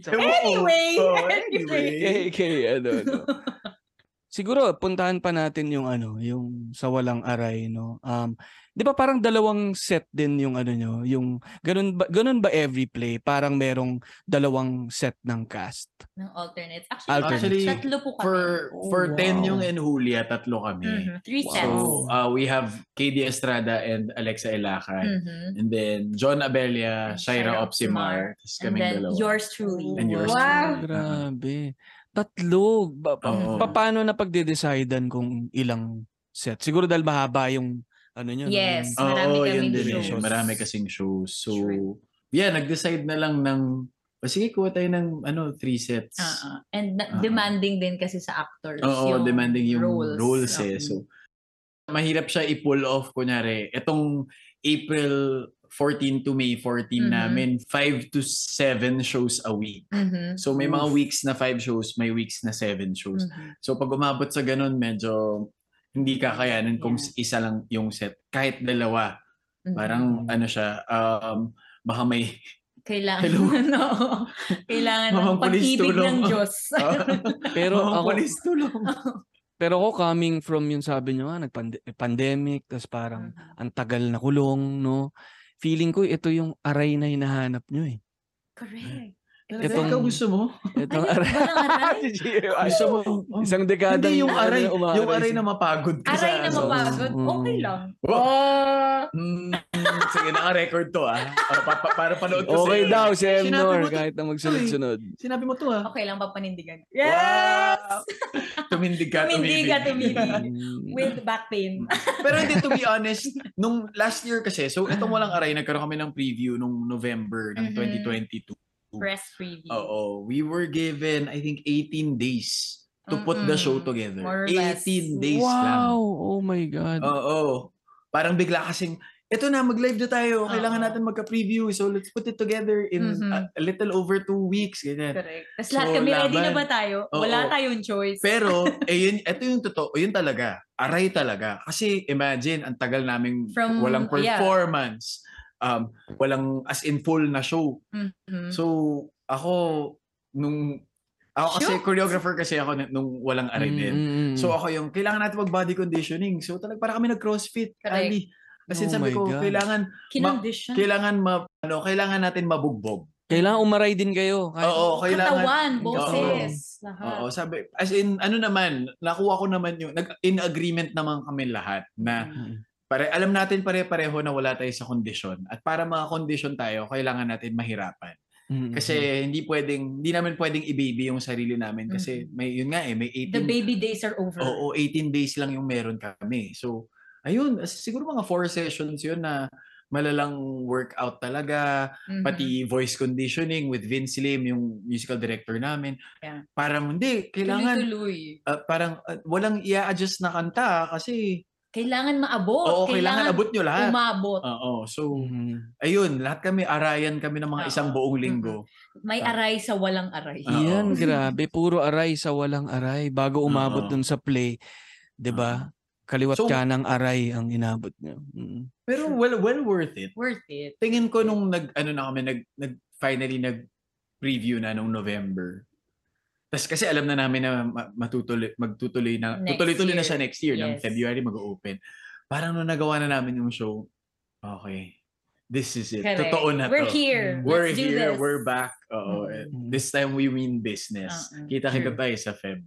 Sa- Anyway, Oo, anyway. kay, kay, ano, no. Siguro, puntahan pa natin yung ano, yung sa walang aray, no? Um, di ba parang dalawang set din yung ano nyo, yung, ganun ba, ganun ba every play? Parang merong dalawang set ng cast. Ng alternates. Actually, Alternates. Actually, tatlo po kami. For Oh, for 10 wow. yung and Julia, tatlo kami. Mhm. Three Wow. sets. So, uh, we have KD Estrada and Alexa Elacan. Mhm. And then John Abelia, Shaira Opsimar. Tapos then dalawa. yours truly. And yours wow. truly. Grabe. Tatlo. Pa- pa- paano na pagde-decidean kung ilang set? Siguro dahil mahaba yung ano no, Yes. yung- Marami kaming yun din eh. shows. Marami kasing shows. So, True. yeah, nag-decide na lang ng, o sige, kuha tayo ng ano, three sets. Uh-uh. And na- Ah. demanding din kasi sa actors. Oo, demanding yung roles, roles. eh. Oo. So, mahirap siya i-pull off. Kunyari, itong April 14 to May 14 Mhm. namin, 5 to 7 shows a week. Mhm. So, may mga weeks na 5 shows, may weeks na 7 shows. Mhm. So, pag umabot sa ganun, medyo hindi kakayanin kung Yeah. isa lang yung set. Kahit dalawa. Mhm. Parang ano siya, um, baka may Kailangan, no, kailangan ng pag-ibig tulong. ng Diyos. Pero ako, tulong. pero ako coming from yung sabi nyo nga, nag-pandemic, tapos parang Mhm. ang tagal na kulong, no? Feeling ko ito yung aray na hinahanap nyo eh. Correct. Itong- Ikaw gusto mo? Itong Ay, aray. aray? Gusto mo? Isang dekada Hindi yung aray. Yung aray na mapagod ka Aray na sa mapagod. Mm. Okay lang. Oh! Mm, sige, naka-record to ah. Uh, pa- pa- para panood ko Okay sa'yo. daw si Sinabi Emnor kahit na magsunod-sunod. Sinabi mo to ah. Okay lang papanindigan. Wow! Tumindig ka, Tumindig ka, tumindig. Mm. With back pain. Pero hindi, to be honest, nung last year kasi, so itong walang aray, nagkaroon kami ng preview nung November ng Mhm. 2022. Press preview. Oo. We were given, I think, 18 days to put the Mm-mm. show together. More or less. 18 days lang. Wow! Oh my God. Oo. Parang bigla kasing, eto na, mag-live na tayo. Kailangan Oo. natin magka-preview. So, let's put it together in Mhm. a, a little over two weeks. Ganyan. Correct. Tapos So, lahat kami, ready na laban. ba tayo? Oo. Wala tayong choice. Pero, eh, yun, ito yung totoo. Yun talaga. Aray talaga. Kasi, imagine, ang tagal namin From- walang yeah. performance. Um, walang as in full na show. Mhm. So, ako, nung Ako kasi Shoot! choreographer kasi ako nung walang aray din. Mm, mm, mm. So ako yung kailangan natin mag body conditioning. So talaga para kami nag CrossFit, Correct. Ali. Kasi Oh sabi ko, God. kailangan Kinondition. kailangan ma, ano, kailangan natin mabugbog. Kailangan umaray din kayo. Kahit- Oo, kailangan. Katawan, boses, lahat. Oo, sabi, as in, ano naman, nakuha ko naman yung, nag, in agreement naman kami lahat na Mm. Pare, alam natin pare-pareho na wala tayo sa kondisyon. At para mga-kondisyon tayo, kailangan natin mahirapan. Mm, Kasi hindi pwedeng, hindi namin pwedeng i-baby yung sarili namin kasi may, yun nga eh, may 18, The baby days are over. oo, 18 days lang yung meron kami. So, ayun, siguro mga four sessions yun na malalang workout talaga, Mhm. pati voice conditioning with Vince Lim, yung musical director namin. Yeah. Parang hindi, kailangan, Tuloy-tuloy. ah, parang ah, walang i-adjust na kanta kasi, Kailangan maabot. oo, kailangan, abot nyo lahat. umabot. Oo, so, Mm. ayun, lahat kami, arayan kami ng mga Oo. isang buong linggo. May aray sa walang aray. Oo. Yan, grabe. Puro aray sa walang aray. Bago umabot Oo. dun sa play, 'di ba? Kaliwat So- ka ng aray ang inabot niyo. Mm. Pero well, well worth it. Worth it. tingin ko nung nag ano na kami nag, nag finally nag preview na nung November. Tapos kasi alam na namin na ma- matutuloy magtutuloy na Next tutuloy-tuloy na year. siya next year ng Yes. February mag-open. Parang nung nagawa na namin yung show, okay. This is it. Correct. Totoo na We're to. here. We're Let's here, this. we're back. Oo. Mhm. Mm. This time we win business. Oo. Kita-kita tayo sa Feb.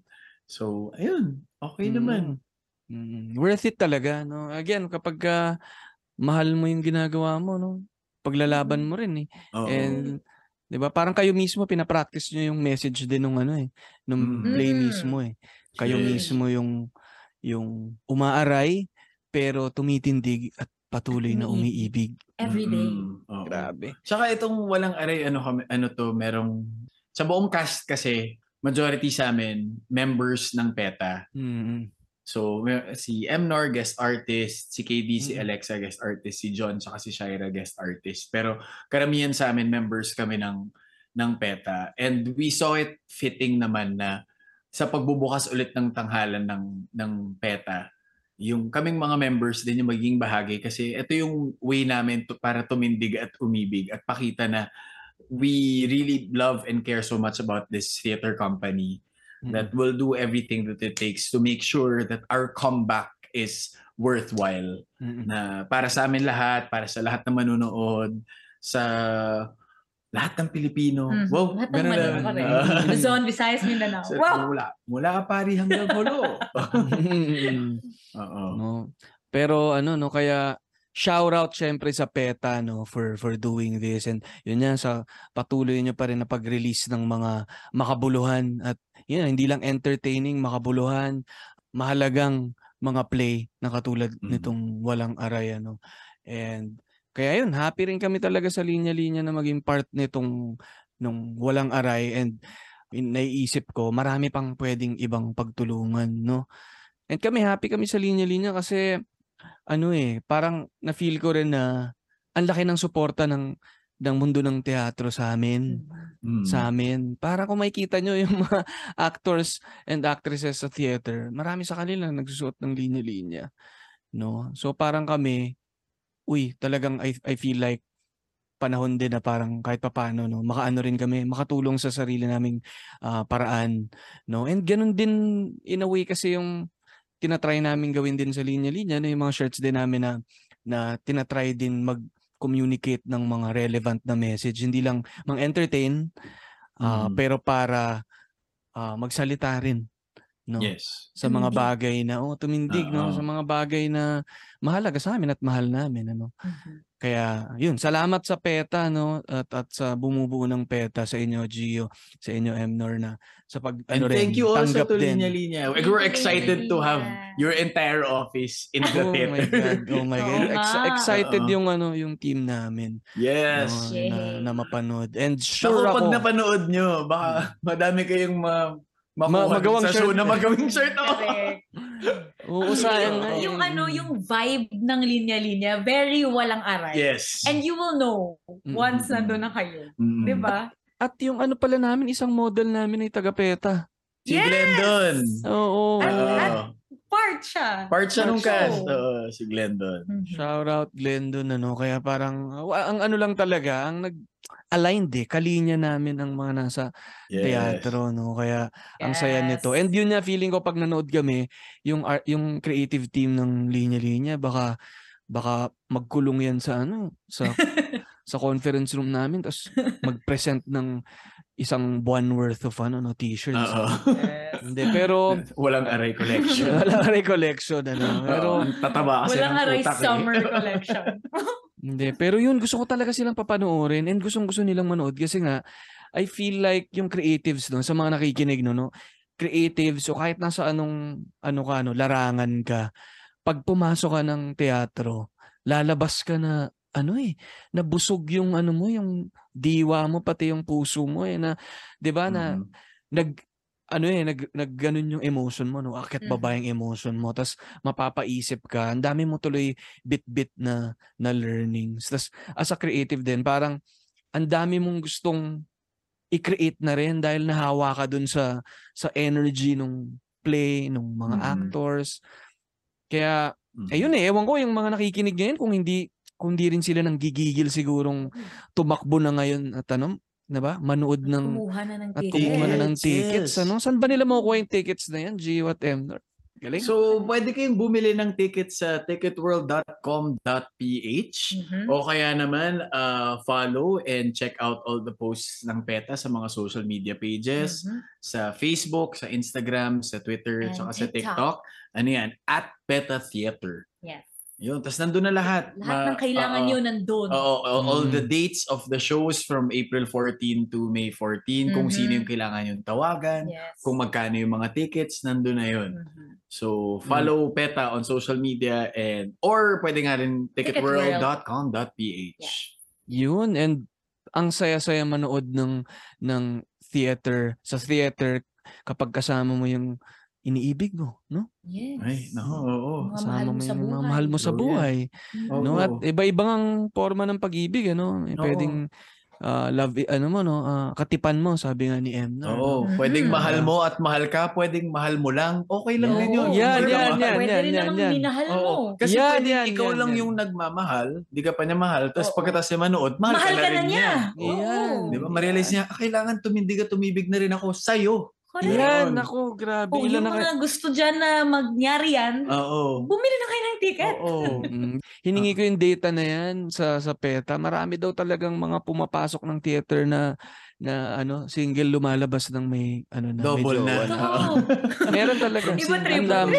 So, ayun. Okay Mm. naman. Mm. Worth it talaga, no? Again, kapag ka mahal mo yung ginagawa mo, no? Paglalaban mo rin eh. Oo. And 'di ba? Parang kayo mismo pinapractice niyo yung message din nung ano eh, nung Mm. play Mm. mismo eh. Kayo Yes. mismo yung yung umaaray pero tumitindig at patuloy na umiibig. Every day. Mm, oo. Grabe. Tsaka itong walang aray, ano, kami, ano to, merong, sa buong cast kasi, majority sa amin, members ng PETA. Mm. So, si Mnor, guest artist, si KD, si Mm. Alexa, guest artist, si John, tsaka si Shira, guest artist. Pero karamihan sa amin, members kami ng, ng PETA. And we saw it fitting naman na sa pagbubukas ulit ng tanghalan ng, ng PETA, yung kaming mga members din yung magiging bahagi kasi ito yung way namin to, para tumindig at umibig at pakita na we really love and care so much about this theater company That will do everything that it takes to make sure that our comeback is worthwhile Mm. na para sa amin lahat, para sa lahat ng manonood, sa lahat ng Pilipino. Mhm. Wow, Lahat ng ganun Manila na. Ah. Luzon, Visayas, Mindanao. Sa- Wow! Mula, mula pari hanggang hulo. Oo. no. Pero ano no kaya shout out syempre sa PETA no for for doing this and yun yan sa patuloy niyo pa rin na pag-release ng mga makabuluhan at yun hindi lang entertaining makabuluhan mahalagang mga play na katulad Mm. nitong walang aray ano. And kaya yun happy rin kami talaga sa linya-linya na maging part nitong nung walang aray. And in- naiisip ko marami pang pwedeng ibang pagtulungan no? And kami happy kami sa linya-linya kasi ano eh, parang na-feel ko rin na ang laki ng suporta ng ng mundo ng teatro sa amin, Mm. sa amin. Para kung makikita nyo yung mga actors and actresses sa theater, marami sa kanila nagsusuot ng linya-linya. No? So parang kami, uy, talagang I, I feel like panahon din na parang kahit papaano no makaano rin kami makatulong sa sarili naming ah, paraan no and ganun din in a way kasi yung tinatry namin gawin din sa linya-linya no yung mga shirts din namin na na tinatry din mag-communicate ng mga relevant na message hindi lang mang-entertain ah, Mm. pero para ah, magsalita rin no Yes. sa mga bagay na oh tumindig no Oo. sa mga bagay na mahalaga sa amin at mahal namin ano Mhm. Kaya, yun, salamat sa PETA, no? At, at sa bumubuo ng PETA sa inyo, Gio, sa inyo, Emnor, na sa pag, And ano rin, thank you also tanggap to din. Linya We're excited to have your entire office in the Oh my theater. God, oh my God. Ex- excited yung, ano, yung team namin. yes. no, na, na mapanood. And Naku, sure pag ako, napanood nyo, baka madami kayong ma makuha Ma- magawang sa show shirt. na magawing shirt. Oh. Oo, sayang yung eh. ano, yung vibe ng linya-linya, very walang aray. Yes. And you will know once Mm. nandun na kayo. Mm. Di ba? At yung ano pala namin, isang model namin ay taga PETA. Si Glendon. Oo. At- Oo. at- part siya. Part siya nung Show. cast. Oo, si Glendon. Mhm. Shout out Glendon ano kaya parang wa- ang ano lang talaga ang nag aligned eh kalinya namin ang mga nasa Yes. teatro no kaya ang saya nito. Yes. And yun na feeling ko pag nanood kami yung art, yung creative team ng linya-linya baka baka magkulong yan sa ano sa sa conference room namin tapos mag-present ng isang buwan worth of ano no t-shirts. Yes. Hindi pero Walang aray collection. wala recollection ano. Pero tataba kasi Walang utak eh. summer collection. Hindi, pero yun gusto ko talaga silang papanoorin and gustong gusto nilang manood kasi nga I feel like yung creatives no sa mga nakikinig no no creatives so kahit nasa anong ano ka ano larangan ka pag pumasok ka ng teatro lalabas ka na ano eh nabusog yung ano mo yung diwa mo pati yung puso mo eh na 'di ba na Mhm. nag ano eh nag nag ganun yung emotion mo no? Akit baba yung emotion mo tas mapapaisip ka. Ang dami mo tuloy bit-bit na na learnings. Tas as a creative din parang ang dami mong gustong i-create na rin dahil nahawa ka dun sa sa energy nung play nung mga Mhm. actors. Kaya Mhm. ayun eh ewan ko yung mga nakikinig ngayon kung hindi kung hindi rin sila nang gigigil sigurong tumakbo na ngayon at ano na ba manood ng Kumuha na ng at ticket. kumuha na ng tickets. yes. Ano? Saan ba nila makukuha yung tickets na yan? G, what M? Galing. So, pwede kayong bumili ng tickets sa ticketworld.com.ph Mhm. o kaya naman uh, follow and check out all the posts ng PETA sa mga social media pages, Mhm. sa Facebook, sa Instagram, sa Twitter, And at sa TikTok. TikTok. Ano yan? At PETA Theater. Yes. Yun. Tapos nandun na lahat. Lahat ng kailangan oo. nyo nandun. Oo, all, all Mm. the dates of the shows from April 14 to May 14, kung Mhm. sino yung kailangan yung tawagan, Yes. kung magkano yung mga tickets, nandun na yun. Mhm. So, follow PETA on social media and or pwede nga rin ticketworld.com.ph. Yun. And ang saya-saya manood ng ng theater sa theater kapag kasama mo yung iniibig mo, no? Yes. Ay, no, oo. Mga mahal Kasama mo yung mga buhay. mahal mo sa Oh, yeah. buhay. Oo. No? At iba-ibang ang forma ng pag-ibig, ano? May Oo. Pwedeng ah, love, ano mo, no? Ah, katipan mo, sabi nga ni M. No? Oo, Mhm. pwedeng mahal mo at mahal ka, pwedeng mahal mo lang. Okay lang din yun. Oo. Yan, yan, mahal. yan. Pwede rin namang yan. minahal Oo. mo. Kasi Yan, pwedeng yan, ikaw yan, lang yan. yung nagmamahal, di ka pa niya mahal, tapos Oo. pagkatapos niya manood, mahal, Mahal ka, ka na rin niya. niya. Yan. Oo. Di ba? Marealize niya, ah, kailangan tumindig at tumibig na rin ako sa'yo. Correct. Yan, ako, grabe. Kung Ilan yung mga gusto dyan na magyari yan, Oo. bumili na kayo ng ticket. Oo. Mm. Hiningi ko yung data na yan sa sa PETA. Marami daw talagang mga pumapasok ng theater na na ano single lumalabas ng may ano na Double medyo, na. ano. Oo. Meron talaga. Iba Ang triple, dami.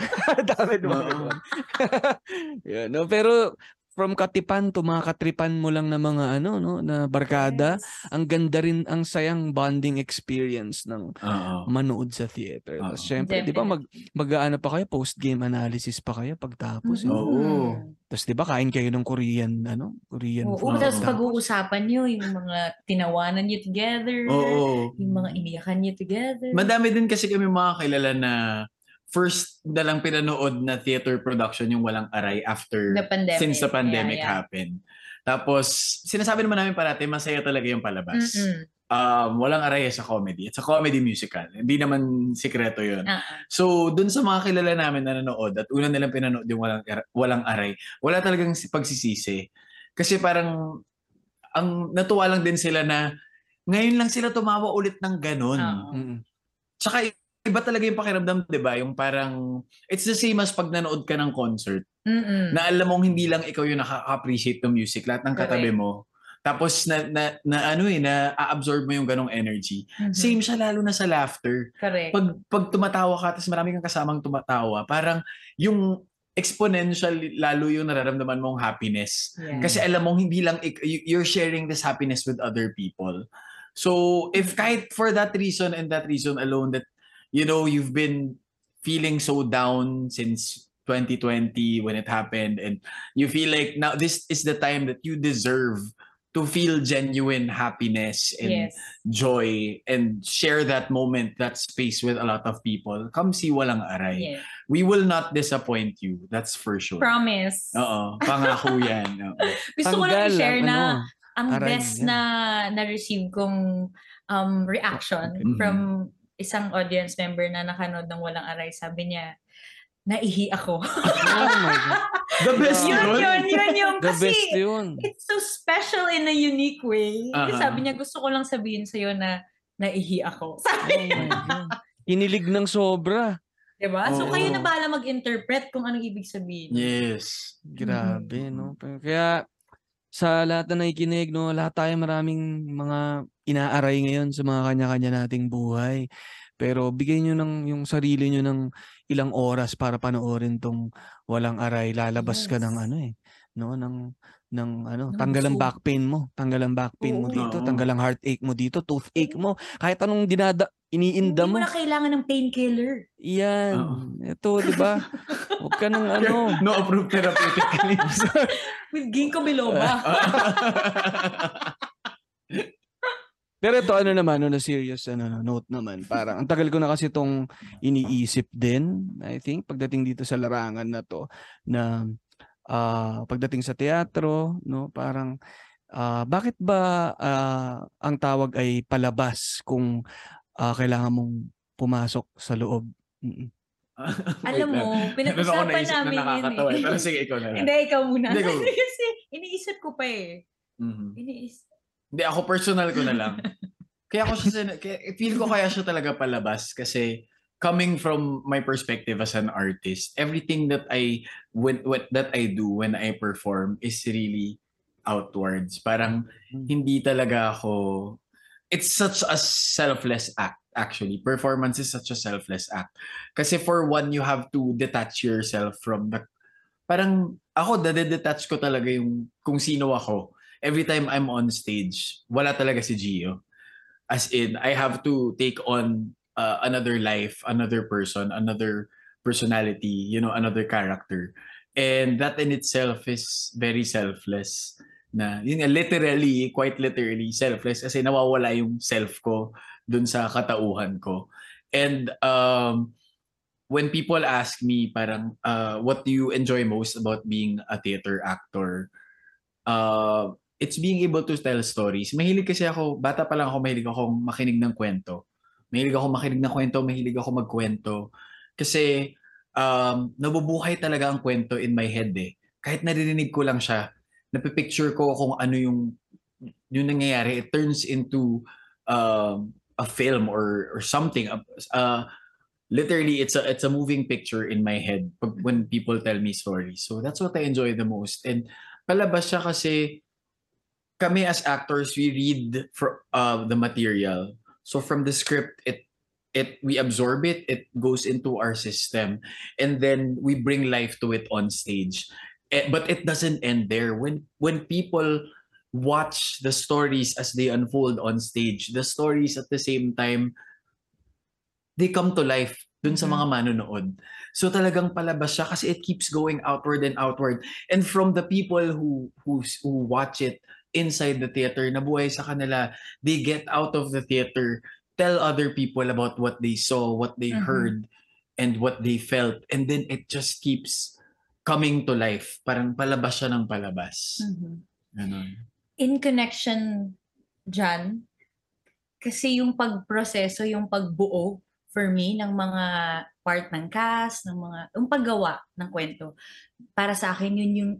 dami Oo. naman. Yan, no? Pero from katipan to mga katripan mo lang na mga ano no na barkada Yes. ang ganda rin ang sayang bonding experience ng Oo. manood sa theater. Tapos syempre, 'di ba mag mag-aano pa kayo post game analysis pa kayo pagtapos. Eh. Oo. Tapos 'di ba kain kayo ng Korean ano, Korean Oo, food. tapos pag-uusapan nyo yung mga tinawanan nyo together, Oo. yung mga iniyakan nyo together. Madami din kasi kami mga kilala na first na lang pinanood na theater production yung walang aray after The pandemic. since the pandemic Yeah, yeah. happened. Tapos sinasabi naman namin parati masaya talaga yung palabas. Mm-mm. Um, walang aray sa comedy. It's a comedy musical. Hindi naman sikreto yun. Ah, So, dun sa mga kilala namin na nanood at una nilang pinanood yung walang, walang aray, wala talagang si- pagsisisi. Kasi parang, ang natuwa lang din sila na ngayon lang sila tumawa ulit ng ganun. Mm. Tsaka iba talaga yung pakiramdam, di ba? Yung parang, it's the same as pag nanood ka ng concert, Mm-mm. na alam mong hindi lang ikaw yung nakaka-appreciate ng music, lahat ng katabi mo. Tapos na, na, na ano eh, na absorb mo yung ganong energy. Mhm. Same siya lalo na sa laughter Correct. pag pag tumatawa ka tapos marami kang kasamang tumatawa, parang yung exponential lalo yung nararamdaman mong happiness. Yeah. Kasi alam mong hindi lang you're sharing this happiness with other people. So if kahit for that reason and that reason alone that you know you've been feeling so down since 2020 when it happened and you feel like now this is the time that you deserve to feel genuine happiness and yes. joy and share that moment, that space with a lot of people, come see Walang Aray. Yes. We will not disappoint you. That's for sure. Promise. Oo. Pangako yan. Oo. Gusto ko lang i-share ang na ano, ang best yan. na na-receive kong um, reaction Mhm. from isang audience member na nakanood ng Walang Aray. Sabi niya, naihi ako. Oh my God. The best yun, yun. yun, yun, yun. The Kasi, best yun. it's so special in a unique way. Aha. Sabi niya, gusto ko lang sabihin sa'yo na naihi ako. Sabi Oh my God. Kinilig ng sobra. Diba? So, Oo. kayo na bahala mag-interpret kung anong ibig sabihin. Yes. Grabe, no? Kaya sa lahat na nakikinig, no, lahat tayo maraming mga inaaray ngayon sa mga kanya-kanya nating buhay. Pero bigay nyo ng yung sarili nyo ng ilang oras para panoorin tong walang aray. Lalabas ka ng Yes. ano eh, no, ng ng ano, Ng tanggal ang back pain mo, tanggal ang back pain mo Oo. dito, Oo. tanggal ang heartache mo dito, toothache mo, kahit anong dinada iniinda Hindi mo mo. na kailangan ng painkiller. Yan. Oo. Ito, 'di ba? Huwag ka ng ano. No approved therapeutic. With ginkgo biloba. Pero ito ano naman, no, na serious ano, no, note naman. Parang ang tagal ko na kasi itong iniisip din, I think, pagdating dito sa larangan na to, na ah, pagdating sa teatro, no, parang ah, bakit ba ah, ang tawag ay palabas kung ah, kailangan mong pumasok sa loob? Mm-mm. Alam mo, pinag-usapan naisip na namin yun eh. eh. Pero sige, ikaw na lang. Hindi, ikaw muna. Hindi, ikaw. Kasi iniisip ko pa eh. Mhm. Iniisip. Hindi, ako personal ko na lang. kaya ako siya, kaya, feel ko kaya siya talaga palabas kasi coming from my perspective as an artist, everything that I when, what that I do when I perform is really outwards. Parang Mm. hindi talaga ako it's such a selfless act actually. Performance is such a selfless act. Kasi for one you have to detach yourself from the parang ako detach ko talaga yung kung sino ako every time I'm on stage, wala talaga si Gio. As in, I have to take on uh, another life, another person, another personality, you know, another character. And that in itself is very selfless. Na, yun nga, literally, quite literally selfless kasi nawawala yung self ko dun sa katauhan ko. And um, when people ask me parang, uh, what do you enjoy most about being a theater actor? uh, it's being able to tell stories. Mahilig kasi ako, bata pa lang ako, mahilig akong makinig ng kwento. Mahilig ako makinig ng kwento, mahilig ako magkwento. Kasi um, nabubuhay talaga ang kwento in my head eh. Kahit naririnig ko lang siya, napipicture ko kung ano yung yung nangyayari. It turns into um, a film or or something. Uh, literally, it's a it's a moving picture in my head when people tell me stories. So that's what I enjoy the most. And palabas siya kasi kami as actors we read for uh, the material. So from the script it it we absorb it it goes into our system and then we bring life to it on stage. Eh, but it doesn't end there. When when people watch the stories as they unfold on stage the stories at the same time they come to life dun sa Mhm. mga manonood. So talagang palabas siya kasi it keeps going outward and outward. And from the people who who who watch it inside the theater nabuhay sa kanila they get out of the theater tell other people about what they saw what they Mhm. heard and what they felt and then it just keeps coming to life parang palabas siya ng palabas Mhm. Ganon. In connection dyan, kasi yung pagproseso, yung pagbuo for me ng mga part ng cast, ng mga, yung paggawa ng kwento, para sa akin yun yung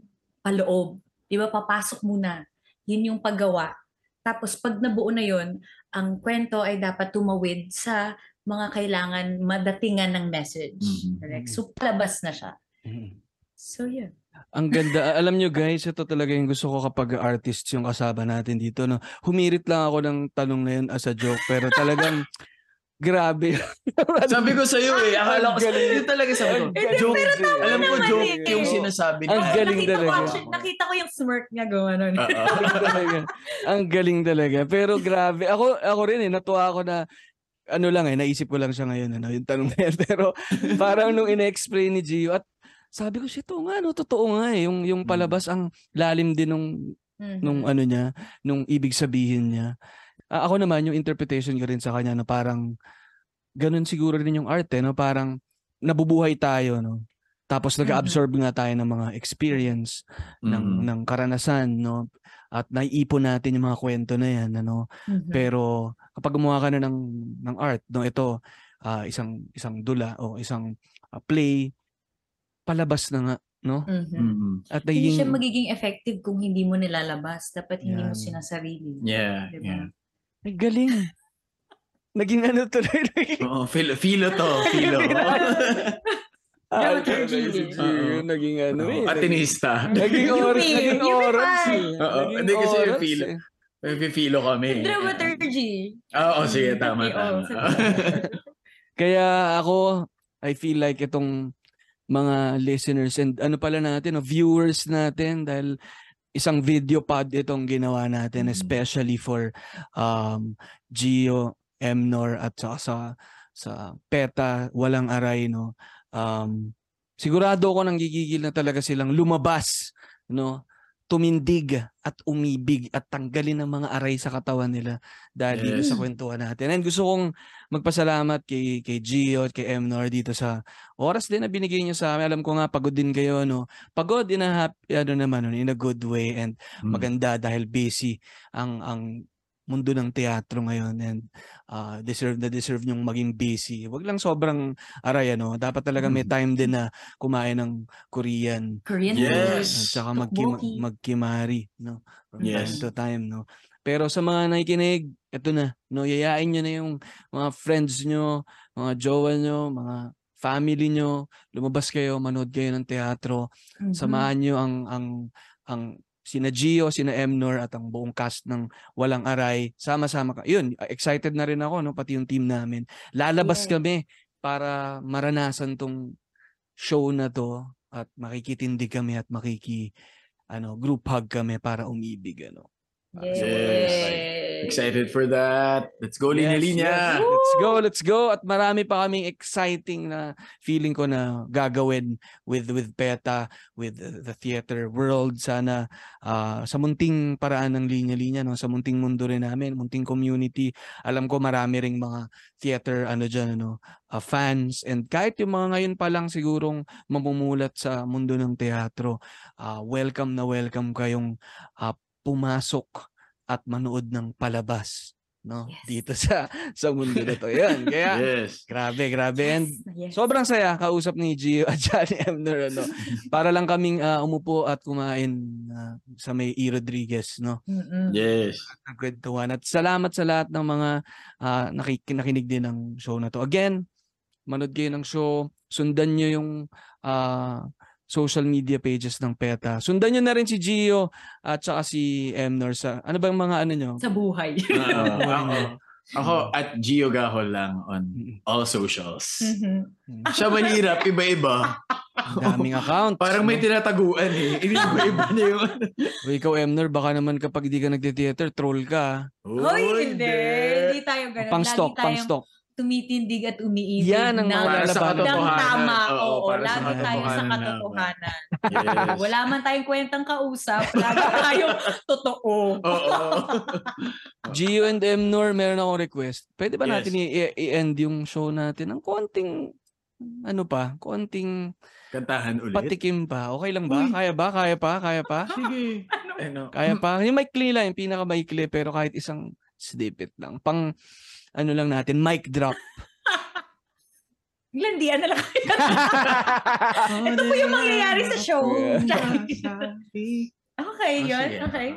paloob. Di ba, papasok muna. Yun yung paggawa. Tapos pag nabuo na yun, ang kwento ay dapat tumawid sa mga kailangan madatingan ng message. Mhm. Correct? So, palabas na siya. Mm. So, yun. Ang ganda. Alam nyo guys, ito talaga yung gusto ko kapag artist yung kasama natin dito. No? Humirit lang ako ng tanong na yun as a joke. Pero talagang grabe. sabi ko sa iyo eh akala ko Ang yun talaga sabi ko Ang galing. joke alam ko joke eh. yung sinasabi Ang niya. galing nakita Ko, talaga. actually, nakita ko yung smirk niya. Oo. Ang galing talaga. Ang galing talaga. Pero grabe. Ako ako rin eh natuwa ako na ano lang eh naisip ko lang siya ngayon ano yung tanong na yan. Pero parang nung ina-explain ni Gio at sabi ko siya to nga no totoo nga eh yung yung palabas ang lalim din nung Mhm. nung ano niya, nung ibig sabihin niya. Ah, ako naman yung interpretation ko rin sa kanya na parang ganun siguro rin yung art eh, no? Parang nabubuhay tayo, no? Tapos nag-absorb nga tayo ng mga experience ng Mhm. ng karanasan, no? At naiipon natin yung mga kwento na yan, ano? Mhm. Pero kapag gumawa ka na ng ng art, no, ito ah, isang isang dula o isang ah, play, palabas na nga, no? Mhm. Mm-mm. At Hindi siya naging magiging effective kung hindi mo nilalabas. Dapat hindi mo Yan. sinasarili. Yeah, Diba? yeah. Ay, galing. Naging ano tuloy. Oo, filo, filo to, filo. Ah, si Gio, Oo. naging ano eh. Atinista. Naging oras, naging oras eh. Oo, hindi kasi yung oras feel. eh. Nagpipilo kami. Dramaturgy. Oo, oh, sige, tama, tama. sige. Kaya ako, I feel like itong mga listeners and ano pala natin, no, viewers natin dahil isang video pod itong ginawa natin Mhm. especially for um Gio, Emnor at saka sa sa PETA, walang aray no. Um sigurado ako nang gigigil na talaga silang lumabas no tumindig at umibig at tanggalin ang mga aray sa katawan nila dahil dito sa Yes. kwentuhan natin. And gusto kong magpasalamat kay kay Gio at kay Emnor dito sa oras din na binigay niyo sa amin. Alam ko nga pagod din kayo no. Pagod in a happy, ano naman in a good way and Mm. maganda dahil busy ang ang mundo ng teatro ngayon and uh, deserve na deserve nyong maging busy. Wag lang sobrang aray ano. Dapat talaga may Mm. time din na kumain ng Korean Korean Yes. at saka food. magki Tteokbokki. magkimari no from time Yes. to time no. Pero sa mga nakikinig, ito na, no, yayain nyo na yung mga friends nyo, mga jowa nyo, mga family nyo, lumabas kayo, manood kayo ng teatro, Mhm. samahan nyo ang ang ang sina Gio, sina Emnor at ang buong cast ng Walang Aray. Sama-sama ka. Yun, excited na rin ako no pati yung team namin. Lalabas Yes. kami para maranasan tong show na to at makikitindi kami at makiki ano group hug kami para umibig ano. Yes. Excited for that. Let's go, Linya Yes, Linya. yes. Let's go, let's go. At marami pa kaming exciting na feeling ko na gagawin with with PETA, with the, the theater world. Sana ah, sa munting paraan ng linya-linya, no? sa munting mundo rin namin, munting community. Alam ko marami ring mga theater ano dyan, ano, ah, fans. And kahit yung mga ngayon pa lang sigurong mamumulat sa mundo ng teatro, ah, welcome na welcome kayong ah, pumasok at manood ng palabas no Yes. dito sa sa mundo na to yan kaya Yes. grabe grabe and Yes. sobrang saya kausap ni Gio at Johnny Emner ano para lang kaming ah, umupo at kumain ah, sa may E. Rodriguez no Mm-mm. Yes. nagkwentuhan at salamat sa lahat ng mga ah, nakik- nakinig din ng show na to again manood kayo ng show sundan nyo yung ah, social media pages ng PETA sundan nyo na rin si Gio at saka si Emner sa ano bang mga ano nyo Sa buhay. Buhay ako, ako at Gio Gahol lang on Mm. all socials. Mhm. Siya mahirap, iba-iba. Daming account. Parang may tinataguan eh. Iniba-iba niya yung... O ikaw, Emner, baka naman kapag di ka nagte-theater, troll ka. Hoy, hindi. Hindi tayo ganun. Pang stock, pang tayong stock. Tumitindig at umiibig Yan ang ng, Para sa ng katotohanan. tama. Oo, Oo, para sa lagi tayo sa katotohanan. Yes. Wala man tayong kwentang kausap, lagi tayong totoo. Oo. Gio and Emnor, meron akong request. Pwede ba Yes. natin i- i-end yung show natin ng konting, ano pa, konting Kantahan ulit. patikim pa. Okay lang ba? Uy. Kaya ba? Kaya pa? Kaya pa? Sige. Ano? Kaya pa? Yung maikli lang, yung pinaka-maikli, pero kahit isang snippet lang. Pang, ano lang natin, mic drop. Landian na lang kayo. Ito po yung mangyayari sa show. okay, Oh, yun. sige. Okay.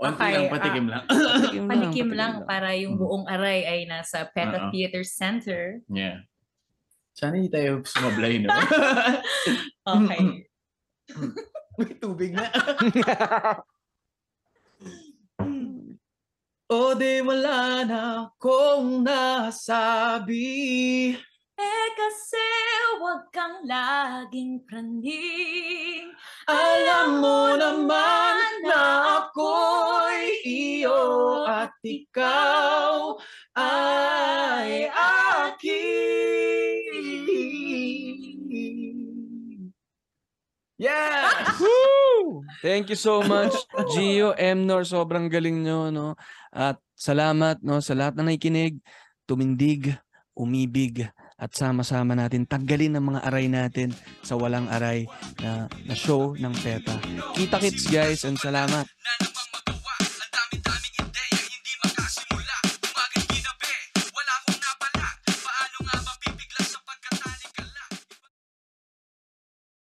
Onti Okay, lang, patikim lang. Patikim Panikim patikim lang para yung buong aray ay nasa. PETA Theater Center. yeah. Sana hindi tayo sumablay, no? Okay. May tubig na. O di wala na kong nasabi. Eh kasi wag kang laging praning. Alam mo naman na ako'y iyo at ikaw ay akin. Yeah! Woo! Thank you so much, Gio, Emnor. Sobrang galing nyo, no? At salamat, no, sa lahat na nakikinig, tumindig, umibig, at sama-sama natin tanggalin ang mga aray natin sa walang aray na, na show ng PETA. Kita kits, guys, and salamat.